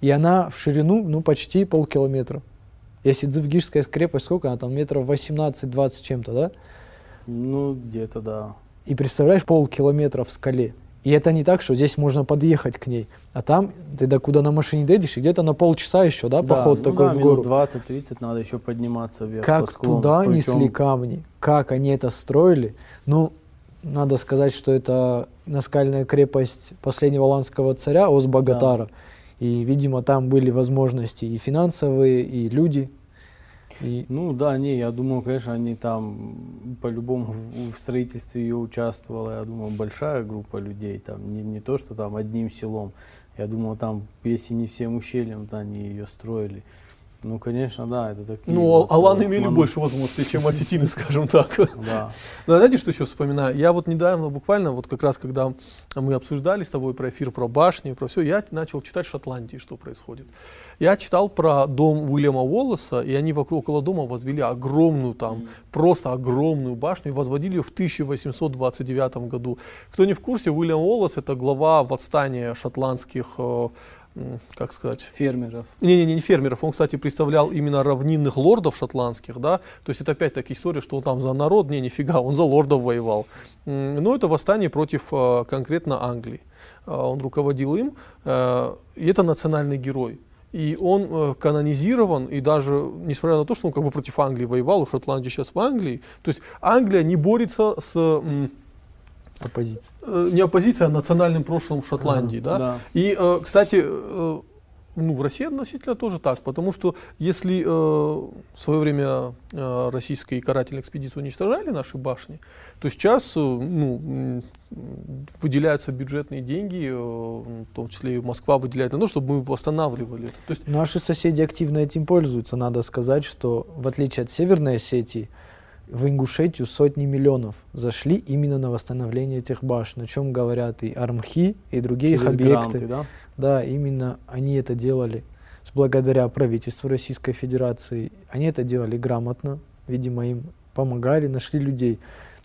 И она в ширину, ну, почти полкилометра. Если Дзевгишская крепость, сколько она там, метров 18-20 чем-то, да? Ну, где-то, да. И представляешь, полкилометра в скале. И это не так, что здесь можно подъехать к ней. А там ты до куда на машине доедешь, и где-то на полчаса еще, да, да поход ну такой да, в гору. 20-30 надо еще подниматься вверх Как по склону. туда Причем... несли камни, как они это строили. Ну, надо сказать, что это наскальная крепость последнего ланского царя Озбагатара. Да. И, видимо, там были возможности и финансовые, и люди. И... Ну да, не, я думаю, конечно, они там по-любому в, строительстве ее участвовала, я думаю, большая группа людей, там не, не то, что там одним селом. Я думаю, там, если не всем ущельем, то они ее строили. Ну, конечно, да, это такие... Ну, вот, Аланы имели ман... больше возможностей, чем осетины, <laughs> скажем так. Да. Но знаете, что еще вспоминаю? Я вот недавно, буквально, вот как раз, когда мы обсуждали с тобой про эфир, про башни, про все, я начал читать в Шотландии, что происходит. Я читал про дом Уильяма Уоллеса, и они вокруг, около дома возвели огромную там, mm. просто огромную башню, и возводили ее в 1829 году. Кто не в курсе, Уильям Уоллес это глава восстания шотландских э, как сказать? Фермеров. Не-не-не, не фермеров. Он, кстати, представлял именно равнинных лордов шотландских, да. То есть это опять-таки история, что он там за народ, не, нифига, он за лордов воевал. Но это восстание против э, конкретно Англии. Э, он руководил им, э, и это национальный герой. И он канонизирован, и даже несмотря на то, что он как бы против Англии воевал, у Шотландии сейчас в Англии, то есть Англия не борется с Оппозиция. Э, не оппозиция, а национальным прошлым в Шотландии. А, да? Да. И, э, кстати, э, ну, в России относительно тоже так, потому что если э, в свое время э, российские карательные экспедиции уничтожали наши башни, то сейчас э, ну, выделяются бюджетные деньги, э, в том числе и Москва выделяет на то, чтобы мы восстанавливали это. То есть... Наши соседи активно этим пользуются. Надо сказать, что в отличие от Северной Осетии, в Ингушетию сотни миллионов зашли именно на восстановление этих башен, о чем говорят и армхи, и другие Через их объекты. Гранты, да? да, именно они это делали с благодаря правительству Российской Федерации. Они это делали грамотно, видимо, им помогали, нашли людей.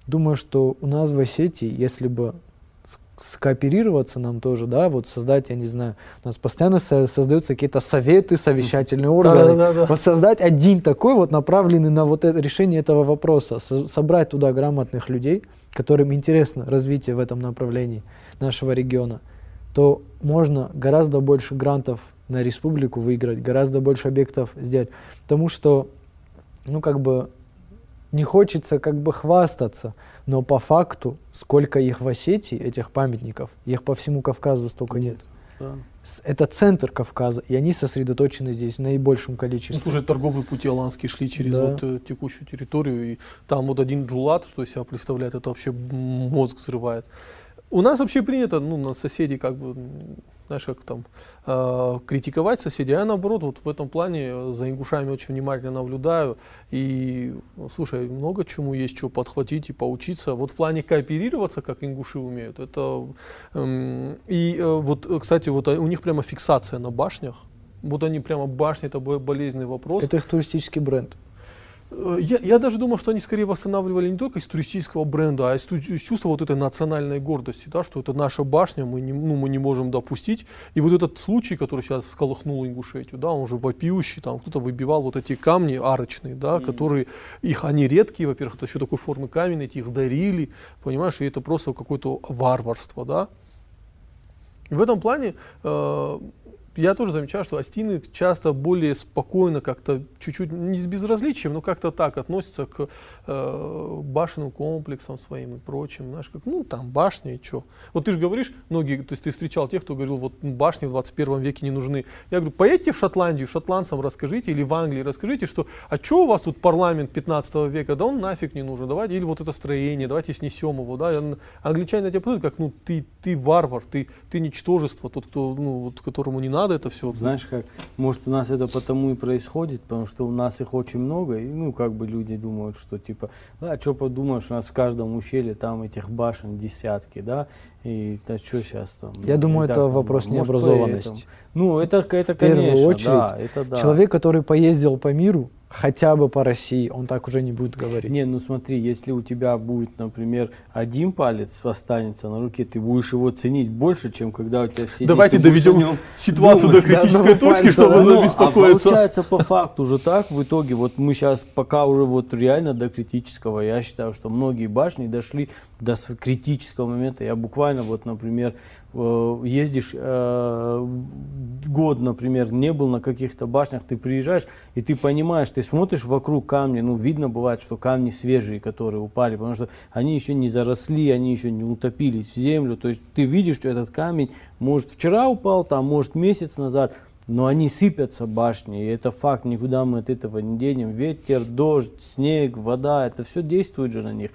Думаю, что у нас в Осетии, если бы скооперироваться нам тоже, да, вот создать, я не знаю, у нас постоянно создаются какие-то советы, совещательные органы, да, да, да, вот создать один такой вот направленный на вот это решение этого вопроса, со собрать туда грамотных людей, которым интересно развитие в этом направлении нашего региона, то можно гораздо больше грантов на республику выиграть, гораздо больше объектов сделать, потому что, ну, как бы, не хочется как бы хвастаться, но по факту, сколько их в Осетии, этих памятников, их по всему Кавказу столько нет. Да. Это центр Кавказа, и они сосредоточены здесь в наибольшем количестве. Ну, слушай, торговые пути аланские шли через да. вот э, текущую территорию, и там вот один джулат, что из себя представляет, это вообще мозг взрывает. У нас вообще принято, ну, на соседей как бы знаешь, как там, э, критиковать соседей. А я наоборот, вот в этом плане за ингушами очень внимательно наблюдаю. И, слушай, много чему есть, что подхватить и поучиться. Вот в плане кооперироваться, как ингуши умеют, это... Э, и э, вот, кстати, вот у них прямо фиксация на башнях. Вот они прямо башни, это болезненный вопрос. Это их туристический бренд. Э, Я, я даже думал, что они скорее восстанавливали не только из туристического бренда, а из, из чувства вот этой национальной гордости, да, что это наша башня, мы не, ну, мы не можем допустить. И вот этот случай, который сейчас всколыхнул Ингушетию, да, он уже вопиющий, там кто-то выбивал вот эти камни арочные, да, которые, их, они редкие, во-первых, это еще такой формы камень, эти их дарили, понимаешь, и это просто какое-то варварство, да. И в этом плане э, я тоже замечаю, что астины часто более спокойно, как-то чуть-чуть не с безразличием, но как-то так относятся к э, башенным комплексам своим и прочим. Знаешь, как, ну там башня и что. Вот ты же говоришь, многие, то есть ты встречал тех, кто говорил, вот башни в 21 веке не нужны. Я говорю, поедьте в Шотландию, шотландцам расскажите, или в Англии расскажите, что, а что у вас тут парламент 15 века, да он нафиг не нужен, давайте, или вот это строение, давайте снесем его, да. Англичане на тебя посмотрят, как, ну ты, ты варвар, ты, ты ничтожество, тот, кто, ну, вот, которому не надо это все. Знаешь как, может у нас это потому и происходит, потому что у нас их очень много, и ну как бы люди думают, что типа, а что подумаешь, у нас в каждом ущелье там этих башен десятки, да, и да что сейчас там. Я думаю, так это вопрос Может, необразованности. поэтому. Ну это, это первую конечно, очередь, да, это да. Человек, который поездил по миру, хотя бы по России, он так уже не будет говорить. Не, ну смотри, если у тебя будет, например, один палец останется на руке, ты будешь его ценить больше, чем когда у тебя все Давайте доведем нем ситуацию думать, до да, критической ну, точки, пальца, чтобы да, Ну, забеспокоиться. А получается по факту уже так в итоге, вот мы сейчас пока уже вот реально до критического, я считаю, что многие башни дошли до критического момента. Я буквально вот, например, э, ездишь э, год, например, не был на каких-то башнях, ты приезжаешь и ты понимаешь, ты смотришь вокруг камни, ну видно бывает, что камни свежие, которые упали, потому что они еще не заросли, они еще не утопились в землю, то есть ты видишь, что этот камень, может вчера упал, там, может месяц назад, но они сыпятся башни, и это факт, никуда мы от этого не денем. Ветер, дождь, снег, вода, это все действует же на них.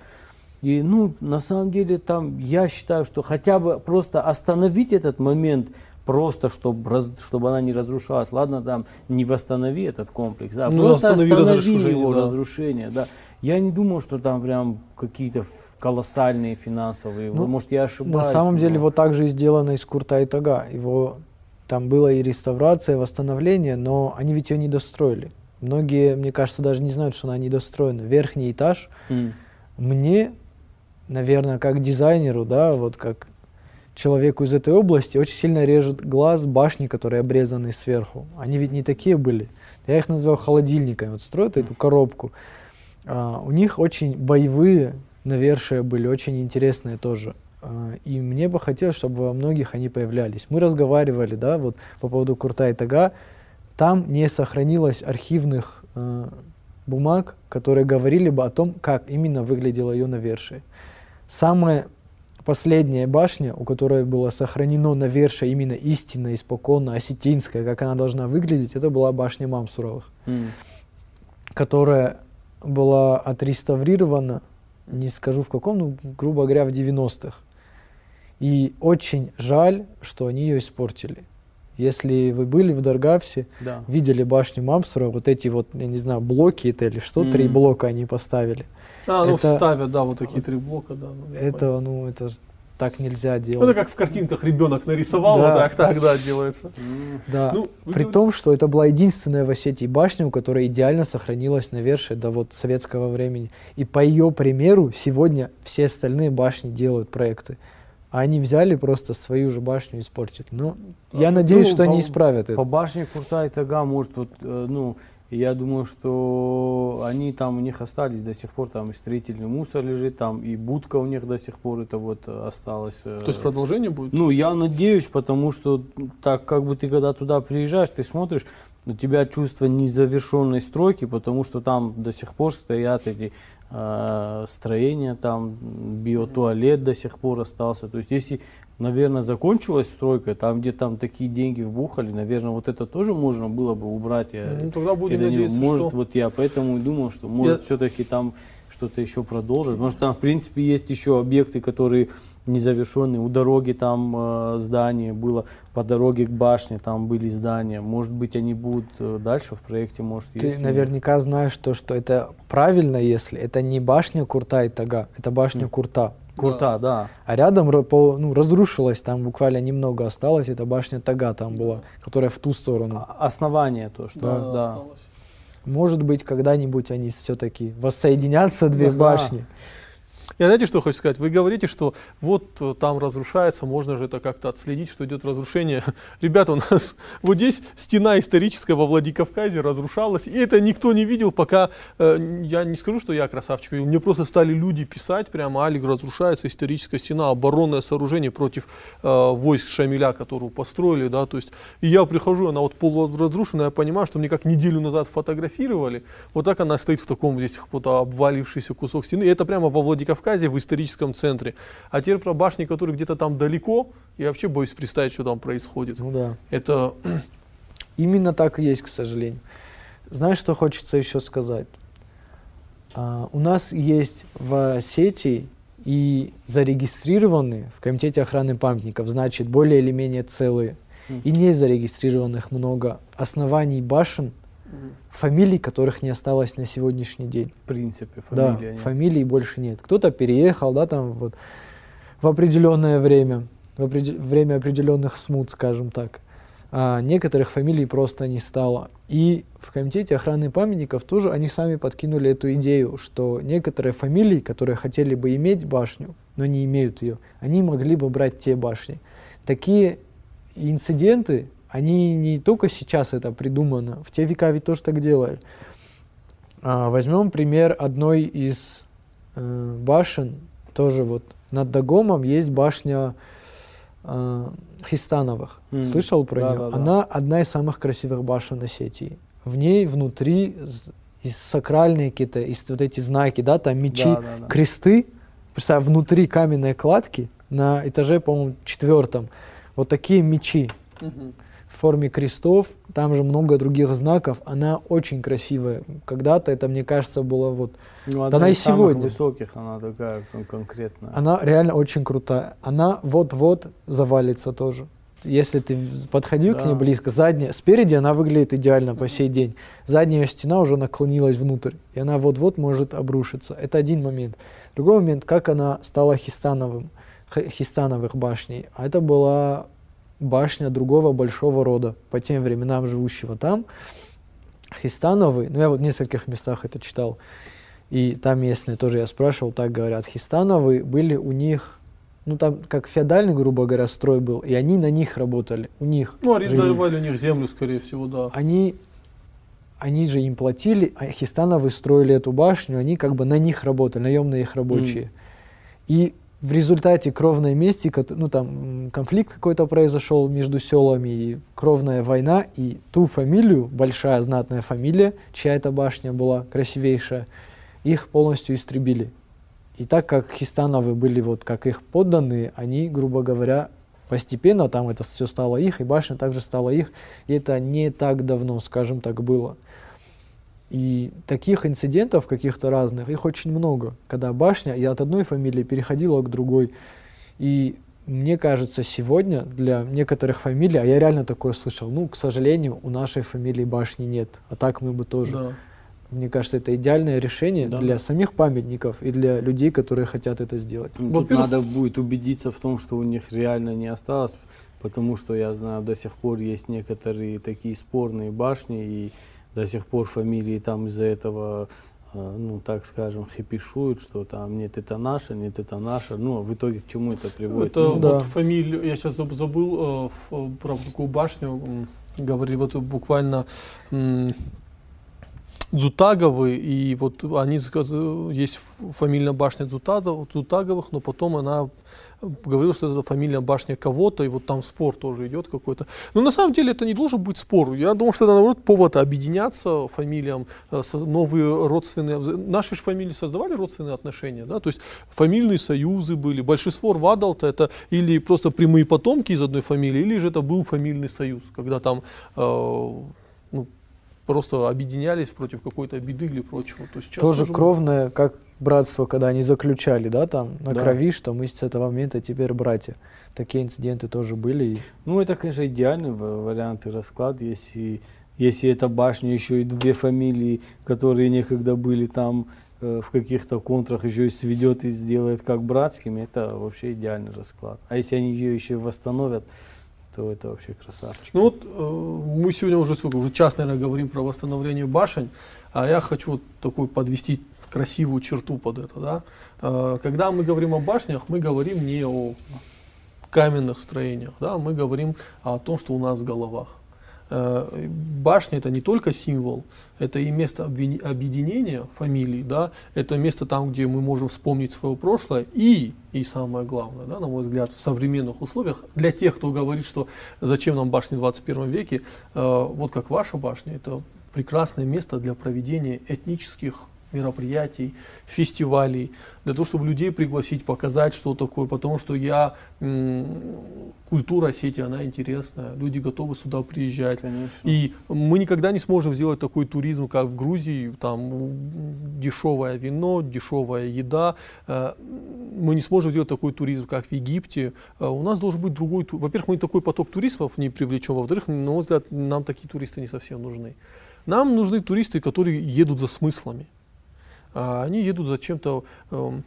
И, ну, на самом деле, там, я считаю, что хотя бы просто остановить этот момент, просто чтобы, чтобы она не разрушалась. Ладно, там, не восстанови этот комплекс, да, Ну, просто останови останови, его да. разрушение, да. Я не думаю, что там прям какие-то колоссальные финансовые, Ну, может, я ошибаюсь. На самом деле но- вот так же и сделано из Курта и Тага. Его там была и реставрация, и восстановление, но они ведь ее не достроили. Многие, мне кажется, даже не знают, что она недостроена. Верхний этаж М. мне, наверное, как дизайнеру, да, вот как человеку из этой области, очень сильно режет глаз башни, которые обрезаны сверху. Они ведь не такие были. Я их называю холодильниками. Вот строят эту коробку. А, у них очень боевые навершия были, очень интересные тоже. А, и мне бы хотелось, чтобы во многих они появлялись. Мы разговаривали, да, вот по поводу Курта и Тага. Там не сохранилось архивных э, бумаг, которые говорили бы о том, как именно выглядело ее навершие. Самая последняя башня, у которой было сохранено навершие именно истинно, испоконно, осетинская, как она должна выглядеть, это была башня Мамсуровых, М. которая была отреставрирована, не скажу в каком, ну, грубо говоря, в 90-х. И очень жаль, что они ее испортили. Если вы были в Даргавсе, Да. видели башню Мамсура, вот эти вот, я не знаю, блоки это или что, три Мгм. блока они поставили. А, ну Это- ставят, да, вот такие три блока, да. ну. Это, ну, это так нельзя Ну, делать. Это как в картинках ребенок нарисовал, Да. вот так, так, да, делается. М. Да. Ну, вы При говорите- том, что это была единственная в Осетии башня, у которой идеально сохранилась навершие до вот советского времени. И по ее примеру сегодня все остальные башни делают проекты. А они взяли просто свою же башню и испортили. Ну, я надеюсь, Ну, что они по- исправят По это. башне Курта и Тага, может, вот, э, ну, я думаю, что они там у них остались до сих пор, там и строительный мусор лежит, там и будка у них до сих пор это вот осталось. э, То есть продолжение будет? Ну, я надеюсь, потому что так как бы ты когда туда приезжаешь, ты смотришь, у тебя чувство незавершенной стройки, потому что там до сих пор стоят эти э, строения, там биотуалет до сих пор остался. То есть если, наверное, закончилась стройка, там где там такие деньги вбухали, наверное, вот это тоже можно было бы убрать. Я- Ну, тогда будем это не- надеяться, может, что... вот я поэтому и думал, что может все-таки там что-то еще продолжит. Потому что там, в принципе, есть еще объекты, которые незавершенные. У дороги там э, здание было, по дороге к башне там были здания. Может быть, они будут э, дальше в проекте, может, Ты есть. наверняка знаешь то, что это правильно, если это не башня Курта и Тага, это башня М. Курта. Курта, да. А рядом ну, разрушилась, там буквально немного осталось, это башня Тага там была, которая в ту сторону. А- Основание то, что, Да. да. осталось. Может быть, когда-нибудь они все-таки воссоединятся, две башни. Я знаете, что хочу сказать? Вы говорите, что вот э, там разрушается, можно же это как-то отследить, что идет разрушение. <laughs> Ребята, у нас <laughs> вот здесь стена историческая во Владикавказе разрушалась, и это никто не видел, пока, э, я не скажу, что я красавчик, мне просто стали люди писать, прямо, Алик, разрушается историческая стена, оборонное сооружение против э, войск Шамиля, которую построили, да, то есть, и я прихожу, она вот полуразрушенная, я понимаю, что мне как неделю назад фотографировали, вот так она стоит в таком здесь вот обвалившийся кусок стены, и это прямо во Владикавказе, в историческом центре. А теперь про башни, которые где-то там далеко, я вообще боюсь представить, что там происходит. Ну да. Это <clears throat> Именно так и есть, к сожалению. Знаешь, что хочется еще сказать? А, у нас есть в сети и зарегистрированные в Комитете охраны памятников, значит, более или менее целые, Мгм. и не зарегистрированных много оснований башен, фамилий, которых не осталось на сегодняшний день. В принципе, Да, фамилия. нет. фамилий больше нет. Кто-то переехал, да, там вот в определенное время, в опреде- время определенных смут, скажем так. А некоторых фамилий просто не стало. И в комитете охраны памятников тоже они сами подкинули эту идею, что некоторые фамилии, которые хотели бы иметь башню, но не имеют ее, они могли бы брать те башни. Такие инциденты, они не только сейчас это придумано, в те века ведь тоже так делали. А, возьмем пример одной из э, башен, тоже вот над Дагомом есть башня э, Хистановых. М, Слышал про да, нее? да, да. Она одна из самых красивых башен Осетии. В ней внутри из сакральные какие-то, из вот эти знаки, да, там мечи, Да, да, да. кресты. Представь, внутри каменной кладки на этаже, по-моему, четвертом. Вот такие мечи в форме крестов, там же много других знаков, она очень красивая. Когда-то это, мне кажется, было вот... Ну, Да одна она и из самых сегодня. высоких, она такая кон- конкретная. Она реально очень крутая. Она вот-вот завалится тоже. Если ты подходил к ней Да. близко, задняя, спереди она выглядит идеально по сей день. Задняя стена уже наклонилась внутрь, и она вот-вот может обрушиться. Это один момент. Другой момент, как она стала хистановым, хистановых башней. А это была башня другого большого рода, по тем временам живущего там. Хистановый, ну я вот в нескольких местах это читал, и там местные тоже я спрашивал, так говорят, Хистановы были у них, ну там как феодальный, грубо говоря, строй был, и они на них работали, у них. ну, арендовали у них землю, скорее всего, да. Они, они же им платили, а Хистановы строили эту башню, они как бы на них работали, наемные их рабочие. И в результате кровной мести, ну там конфликт какой-то произошел между селами, и кровная война, и ту фамилию, большая знатная фамилия, чья эта башня была красивейшая, их полностью истребили. И так как Хистановы были вот как их подданные, они, грубо говоря, постепенно там это все стало их, и башня также стала их, и это не так давно, скажем так, было. И таких инцидентов каких-то разных, их очень много, когда башня и от одной фамилии переходила к другой. И мне кажется, сегодня для некоторых фамилий, а я реально такое слышал, ну, к сожалению, у нашей фамилии башни нет, а так мы бы тоже. Да. Мне кажется, это идеальное решение Да. для самих памятников и для людей, которые хотят это сделать. Тут Во-первых- надо будет убедиться в том, что у них реально не осталось, потому что я знаю, до сих пор есть некоторые такие спорные башни, и до сих пор фамилии там из-за этого, э, ну так скажем, хипишуют, что там нет, это наше, нет, это наше. Ну, в итоге к чему это приводит? Это Ну, да. вот фамилию, я сейчас забыл э, ф- про такую башню, говорили вот буквально Дзутаговы, и вот они есть фамильная башня Дзутаговых, но потом она говорила, что это фамильная башня кого-то, и вот там спор тоже идет какой-то. Но на самом деле это не должен быть спор. Я думаю, что это наоборот повод объединяться фамилиям, э, новые родственные. Наши же фамилии создавали родственные отношения, да, то есть фамильные союзы были. Большинство Рвадалта это или просто прямые потомки из одной фамилии, или же это был фамильный союз, когда там э, просто объединялись против какой-то беды или прочего. То есть сейчас тоже тоже кровное, как братство, когда они заключали, да, там, на Да. крови, что мы с этого момента теперь братья. Такие инциденты тоже были. и Ну, это, конечно, идеальный ва- вариант и расклад, если, если эта башня еще и две фамилии, которые некогда были там э, в каких-то контрах, еще и сведет и сделает как братскими, это вообще идеальный расклад. А если они ее еще и восстановят, то это вообще красавчик. Ну вот э, мы сегодня уже сколько, уже час, наверное, говорим про восстановление башен, а я хочу вот такую подвести красивую черту под это, да. Э, когда мы говорим о башнях, мы говорим не о каменных строениях, да, мы говорим о том, что у нас в головах. Э, башня это не только символ, это и место объединения фамилий, да, это место там, где мы можем вспомнить свое прошлое и, и самое главное, да, на мой взгляд, в современных условиях, для тех, кто говорит, что зачем нам башни в 21 веке, э, вот как ваша башня, это прекрасное место для проведения этнических мероприятий, фестивалей, для того, чтобы людей пригласить, показать, что такое, потому что я, культура Осетии, она интересная, люди готовы сюда приезжать. Конечно. И мы никогда не сможем сделать такой туризм, как в Грузии, там дешевое вино, дешевая еда. Э, Мы не сможем сделать такой туризм, как в Египте. Э, У нас должен быть другой. Во-первых, мы такой поток туристов не привлечем, во-вторых, на мой взгляд, нам такие туристы не совсем нужны. Нам нужны туристы, которые едут за смыслами. А Они едут за чем-то эм,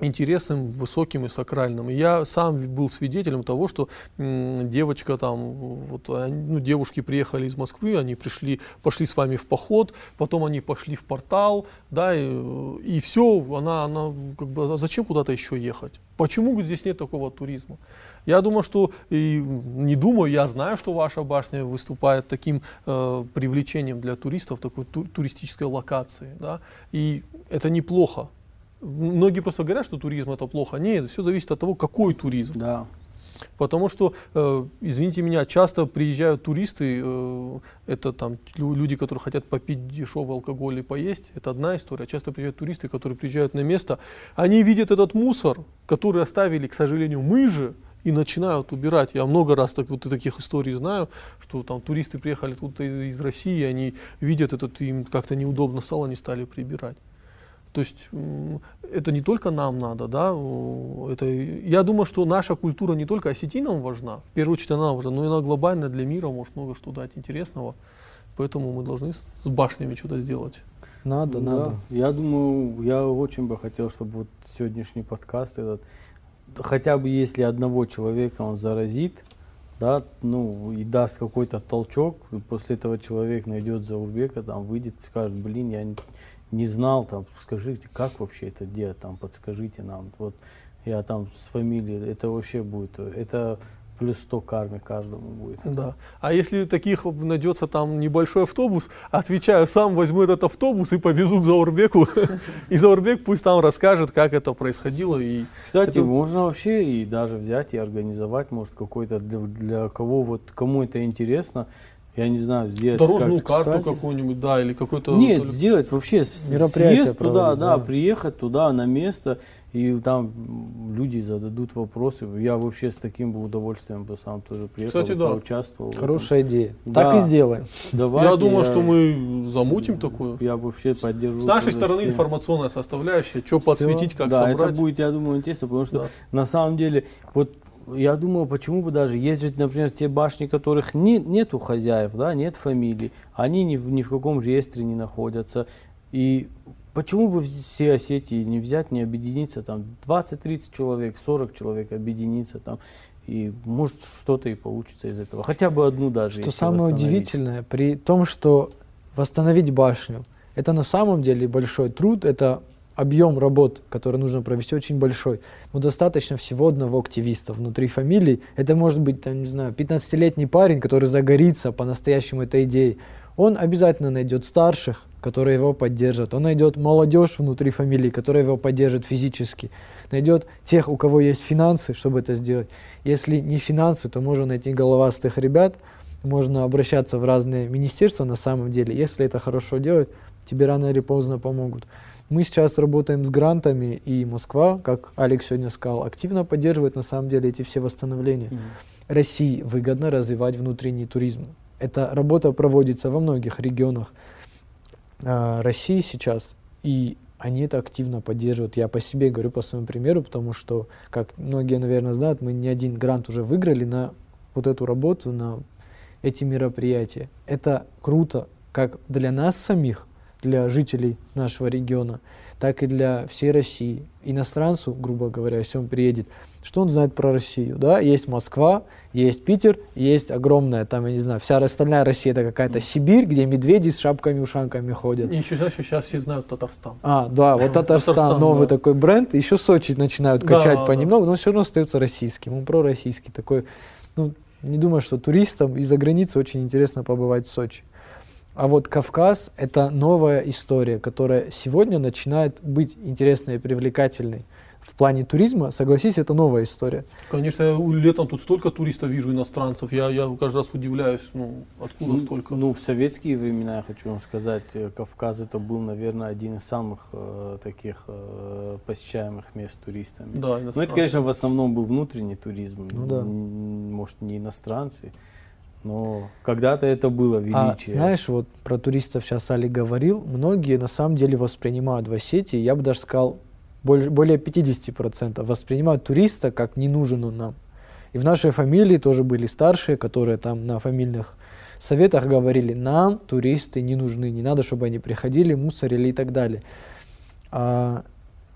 интересным, высоким и сакральным. И я сам был свидетелем того, что м, девочка там, вот, они- ну, девушки приехали из Москвы, они пришли, пошли с вами в поход, потом они пошли в портал, да, и, все, она, она как бы, а зачем куда-то еще ехать? Почему здесь нет такого туризма? Я думаю, что, и не думаю, я знаю, что ваша башня выступает таким э, привлечением для туристов, такой ту- туристической локации, да, и это неплохо. Многие просто говорят, что туризм это плохо. Нет, все зависит от того, какой туризм. Да. Потому что, э, извините меня, часто приезжают туристы, э, это там лю- люди, которые хотят попить дешевый алкоголь и поесть, это одна история. Часто приезжают туристы, которые приезжают на место, они видят этот мусор, который оставили, к сожалению, мы же, и начинают убирать. Я много раз так, вот таких историй знаю, что там туристы приехали тут из, России, они видят этот, им как-то неудобно стало, они стали прибирать. То есть это не только нам надо, да, это, я думаю, что наша культура не только осетинам важна, в первую очередь она важна, но и она глобально для мира может много что дать интересного, поэтому мы должны с, с башнями что-то сделать. Надо, Да. надо. Я думаю, я очень бы хотел, чтобы вот сегодняшний подкаст этот, хотя бы если одного человека он заразит, да, ну и даст какой-то толчок, после этого человек найдет Заурбека, там выйдет, скажет, блин, я не, не знал, там, скажите, как вообще это делать, там, подскажите нам, вот я там с фамилией, это вообще будет, это плюс 100 карме каждому будет. Да. А если таких найдется там небольшой автобус, отвечаю, сам возьму этот автобус и повезу к Заурбеку, <laughs> и Заурбек пусть там расскажет, как это происходило. И Кстати, Это- можно вообще и даже взять и организовать, может, какой-то для, для кого вот кому это интересно, я не знаю, сделать дорожную как- карту кстати, какую-нибудь, да, или какой-то... Нет, ли- сделать вообще Мероприятие съезд туда, да, да. приехать туда на место, и там люди зададут вопросы. Я вообще с таким бы удовольствием бы сам тоже приехал, Кстати, да. поучаствовал. Хорошая идея. Да. Так и сделаем. Давайте Я думаю, что мы замутим такую. Я вообще поддержу. С нашей стороны всем. информационная составляющая, что подсветить, как да, собрать. это будет, я думаю, интересно, потому что Да. на самом деле, вот я думаю, почему бы даже есть же, например, те башни, которых не, нету хозяев, да, нет фамилий, они ни в, ни в каком реестре не находятся. И почему бы все Осетии не взять, не объединиться, там 20-30 человек, 40 человек объединиться там, и может что-то и получится из этого. Хотя бы одну даже. Что самое удивительное, при том, что восстановить башню, это на самом деле большой труд, это объем работ, который нужно провести, очень большой. Но достаточно всего одного активиста внутри фамилии. Это может быть, там, не знаю, 15-летний парень, который загорится по-настоящему этой идеей. Он обязательно найдет старших, которые его поддержат. Он найдет молодежь внутри фамилии, которая его поддержит физически. Найдет тех, у кого есть финансы, чтобы это сделать. Если не финансы, то можно найти головастых ребят, можно обращаться в разные министерства на самом деле. Если это хорошо делать, тебе рано или поздно помогут. Мы сейчас работаем с грантами, и Москва, как Алекс сегодня сказал, активно поддерживает на самом деле эти все восстановления. Мгм. России выгодно развивать внутренний туризм. Эта работа проводится во многих регионах а, России сейчас, и они это активно поддерживают. Я по себе говорю, по своему примеру, потому что, как многие, наверное, знают, мы не один грант уже выиграли на вот эту работу, на эти мероприятия. Это круто как для нас самих, для жителей нашего региона, так и для всей России. Иностранцу, грубо говоря, если он приедет, что он знает про Россию? Да? Есть Москва, есть Питер, есть огромная, там, я не знаю, вся остальная Россия это какая-то Сибирь, где медведи с шапками-ушанками ходят. И еще чаще сейчас все знают Татарстан. А, да, вот Татарстан, Татарстан, новый да. такой бренд, еще Сочи начинают Да, качать да. понемногу, но все равно остается российским, он пророссийский такой. Ну, не думаю, что туристам из-за границы очень интересно побывать в Сочи. А вот Кавказ – это новая история, которая сегодня начинает быть интересной и привлекательной. В плане туризма, согласись, это новая история. Конечно, я летом тут столько туристов вижу, иностранцев. Я, я каждый раз удивляюсь, ну, откуда Ну, столько. Ну, в советские времена, я хочу вам сказать, э, Кавказ это был, наверное, один из самых э, таких э, посещаемых мест туристами. да, Ну, это, конечно, в основном был внутренний туризм, Ну да. может, не иностранцы, но когда-то это было А величие. знаешь, вот про туристов сейчас Али говорил, многие на самом деле воспринимают в Осетии, я бы даже сказал, более 50% воспринимают туриста как не нам. И в нашей фамилии тоже были старшие, которые там на фамильных советах говорили, нам туристы не нужны, не надо, чтобы они приходили, мусорили и так далее. А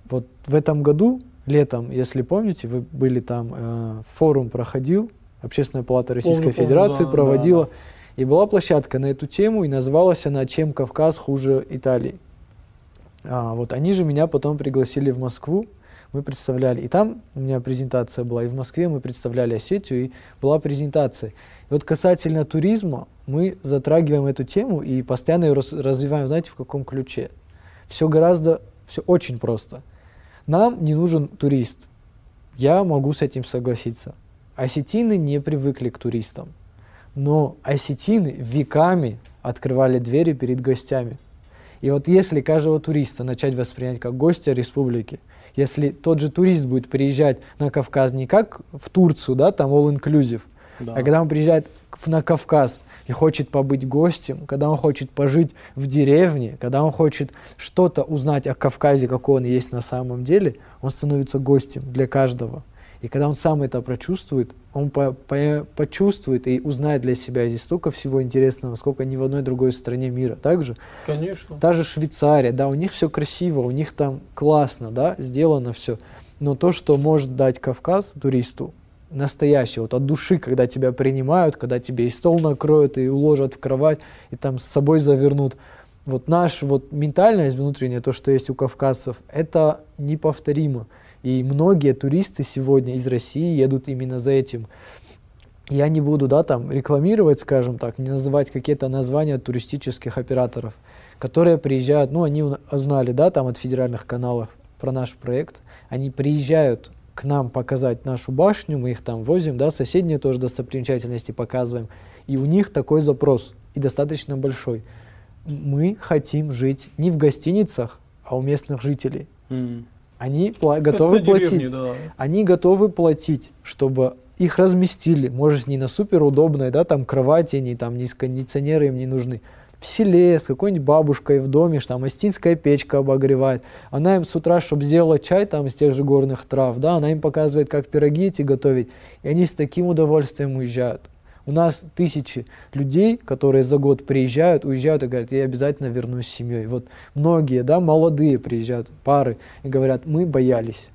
вот в этом году, летом, если помните, вы были там, э, форум проходил, Общественная палата Российской Помню, помню, Федерации да, проводила, да, и была площадка на эту тему, и называлась она «Чем Кавказ хуже Италии?». А, вот они же меня потом пригласили в Москву, мы представляли, и там у меня презентация была, и в Москве мы представляли Осетию, и была презентация. И вот касательно туризма, мы затрагиваем эту тему и постоянно ее развиваем, знаете, в каком ключе? Все гораздо, все очень просто. Нам не нужен турист. Я могу с этим согласиться. Осетины не привыкли к туристам. Но осетины веками открывали двери перед гостями. И вот если каждого туриста начать воспринять как гостя республики, если тот же турист будет приезжать на Кавказ не как в Турцию, да, там all inclusive, Да. а когда он приезжает на Кавказ и хочет побыть гостем, когда он хочет пожить в деревне, когда он хочет что-то узнать о Кавказе, какой он есть на самом деле, он становится гостем для каждого. И когда он сам это прочувствует, он по- по- почувствует и узнает для себя здесь столько всего интересного, сколько ни в одной другой стране мира. Также Конечно. та же Швейцария, да, у них все красиво, у них там классно, да, сделано все. Но то, что может дать Кавказ туристу, настоящий, вот от души, когда тебя принимают, когда тебе и стол накроют, и уложат в кровать, и там с собой завернут. Вот наш вот ментальность внутренняя, то, что есть у кавказцев, это неповторимо. И многие туристы сегодня из России едут именно за этим. Я не буду, да, там рекламировать, скажем так, не называть какие-то названия туристических операторов, которые приезжают, ну, они узнали, да, там от федеральных каналов про наш проект, они приезжают к нам показать нашу башню, мы их там возим, да, соседние тоже достопримечательности показываем, и у них такой запрос, и достаточно большой. Мы хотим жить не в гостиницах, а у местных жителей. М. Они пла- готовы платить. да. Они готовы платить, чтобы их разместили, может, не на супер удобной, да, там кровати, не там не с кондиционеры им не нужны. В селе с какой-нибудь бабушкой в доме, что там остинская печка обогревает. Она им с утра, чтобы сделала чай там из тех же горных трав, да, она им показывает, как пироги эти готовить. И они с таким удовольствием уезжают. У нас тысячи людей, которые за год приезжают, уезжают и говорят, я обязательно вернусь с семьей. Вот многие, да, молодые приезжают, пары, и говорят, мы боялись.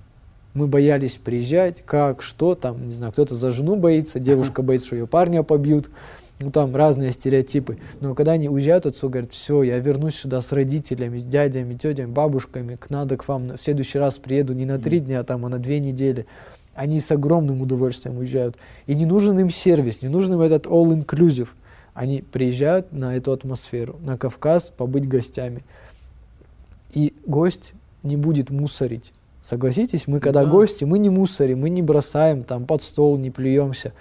Мы боялись приезжать, как, что там, не знаю, кто-то за жену боится, девушка <laughs> боится, что ее парня побьют, ну там разные стереотипы. Но когда они уезжают отсюда, говорят, все, я вернусь сюда с родителями, с дядями, тетями, бабушками, к надо к вам, в следующий раз приеду не на три дня, там, а на две недели. Они с огромным удовольствием уезжают. И не нужен им сервис, не нужен им этот all-inclusive. Они приезжают на эту атмосферу, на Кавказ, побыть гостями. И гость не будет мусорить. Согласитесь, мы когда Да. гости, мы не мусорим, мы не бросаем там под стол, не плюемся.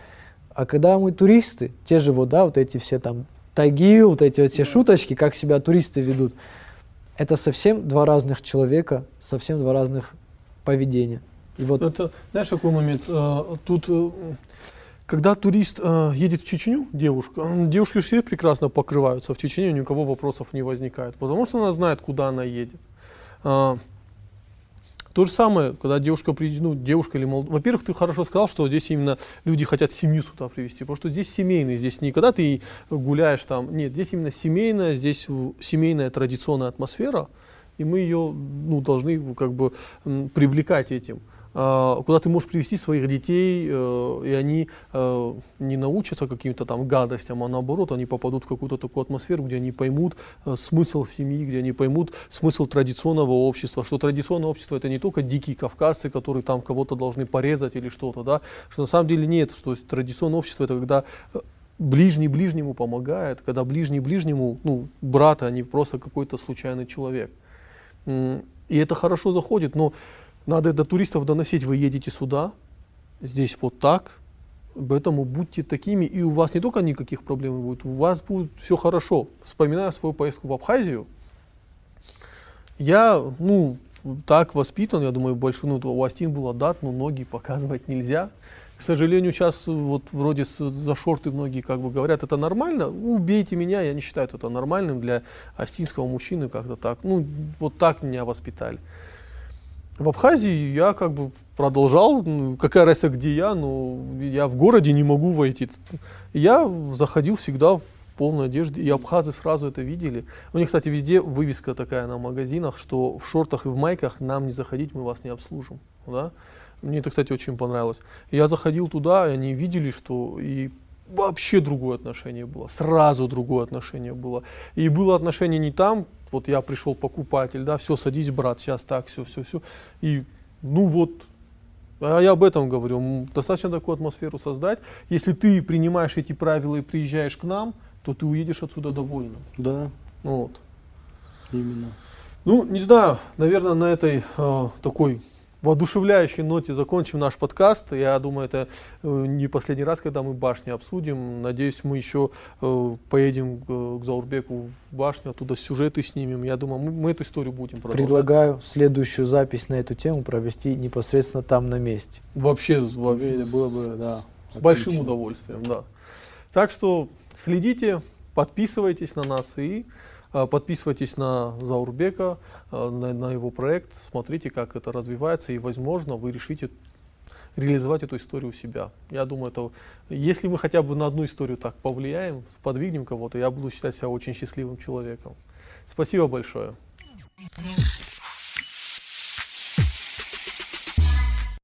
А когда мы туристы, те же вот, да, вот эти все там тагил, вот эти вот все шуточки, как себя туристы ведут, это совсем два разных человека, совсем два разных поведения. И вот Это, знаешь, какой момент? Э, Тут, э, когда турист э, едет в Чечню, девушка, девушки все прекрасно покрываются. В Чечне у кого вопросов не возникает, потому что она знает, куда она едет. То же самое, когда девушка приедет, ну, девушка или молодой. Во-первых, ты хорошо сказал, что здесь именно люди хотят семью сюда привезти, потому что здесь семейный, здесь не когда ты гуляешь там, нет, здесь именно семейная, здесь семейная традиционная атмосфера, и мы ее ну, должны как бы привлекать этим. А, куда ты можешь привести своих детей, э, и они э, не научатся каким-то там гадостям, а наоборот, они попадут в какую-то такую атмосферу, где они поймут э, смысл семьи, где они поймут смысл традиционного общества, что традиционное общество это не только дикие кавказцы, которые там кого-то должны порезать или что-то, да, что на самом деле нет, что традиционное общество это когда ближний ближнему помогает, когда ближний ближнему, ну, брат, а не просто какой-то случайный человек. И это хорошо заходит, но надо до туристов доносить, вы едете сюда, здесь вот так, поэтому будьте такими, и у вас не только никаких проблем будет, у вас будет все хорошо. Вспоминая свою поездку в Абхазию, я, ну, так воспитан, я думаю, большой, ну, у Астин был дат, но ноги показывать нельзя. К сожалению, сейчас вот вроде за шорты многие как бы говорят, это нормально, убейте меня, я не считаю это нормальным для астинского мужчины как-то так. Ну, вот так меня воспитали. В Абхазии я как бы продолжал, ну, какая разница, где я, но я в городе не могу войти. Я заходил всегда в полной одежде, и абхазы сразу это видели. У них, кстати, везде вывеска такая на магазинах, что в шортах и в майках нам не заходить, мы вас не обслужим. Да? Мне это, кстати, очень понравилось. Я заходил туда, и они видели, что и вообще другое отношение было, сразу другое отношение было. И было отношение не там, вот я пришел покупатель, да, все, садись, брат, сейчас так, все, все, все. И, ну вот, а я об этом говорю, достаточно такую атмосферу создать. Если ты принимаешь эти правила и приезжаешь к нам, то ты уедешь отсюда довольным. Да. Вот. Именно. Ну, не знаю, наверное, на этой э, такой воодушевляющей ноте закончим наш подкаст. Я думаю, это э, не последний раз, когда мы башни обсудим. Надеюсь, мы еще э, поедем к Заурбеку в башню, оттуда сюжеты снимем. Я думаю, мы, мы эту историю будем продолжать. Предлагаю следующую запись на эту тему провести непосредственно там на месте. Вообще, вообще было бы, да, с большим удовольствием, да. Так что следите, подписывайтесь на нас и подписывайтесь на Заурбека, а, на, на его проект, смотрите, как это развивается, и, возможно, вы решите реализовать эту историю у себя. Я думаю, это, если мы хотя бы на одну историю так повлияем, подвигнем кого-то, я буду считать себя очень счастливым человеком. Спасибо большое.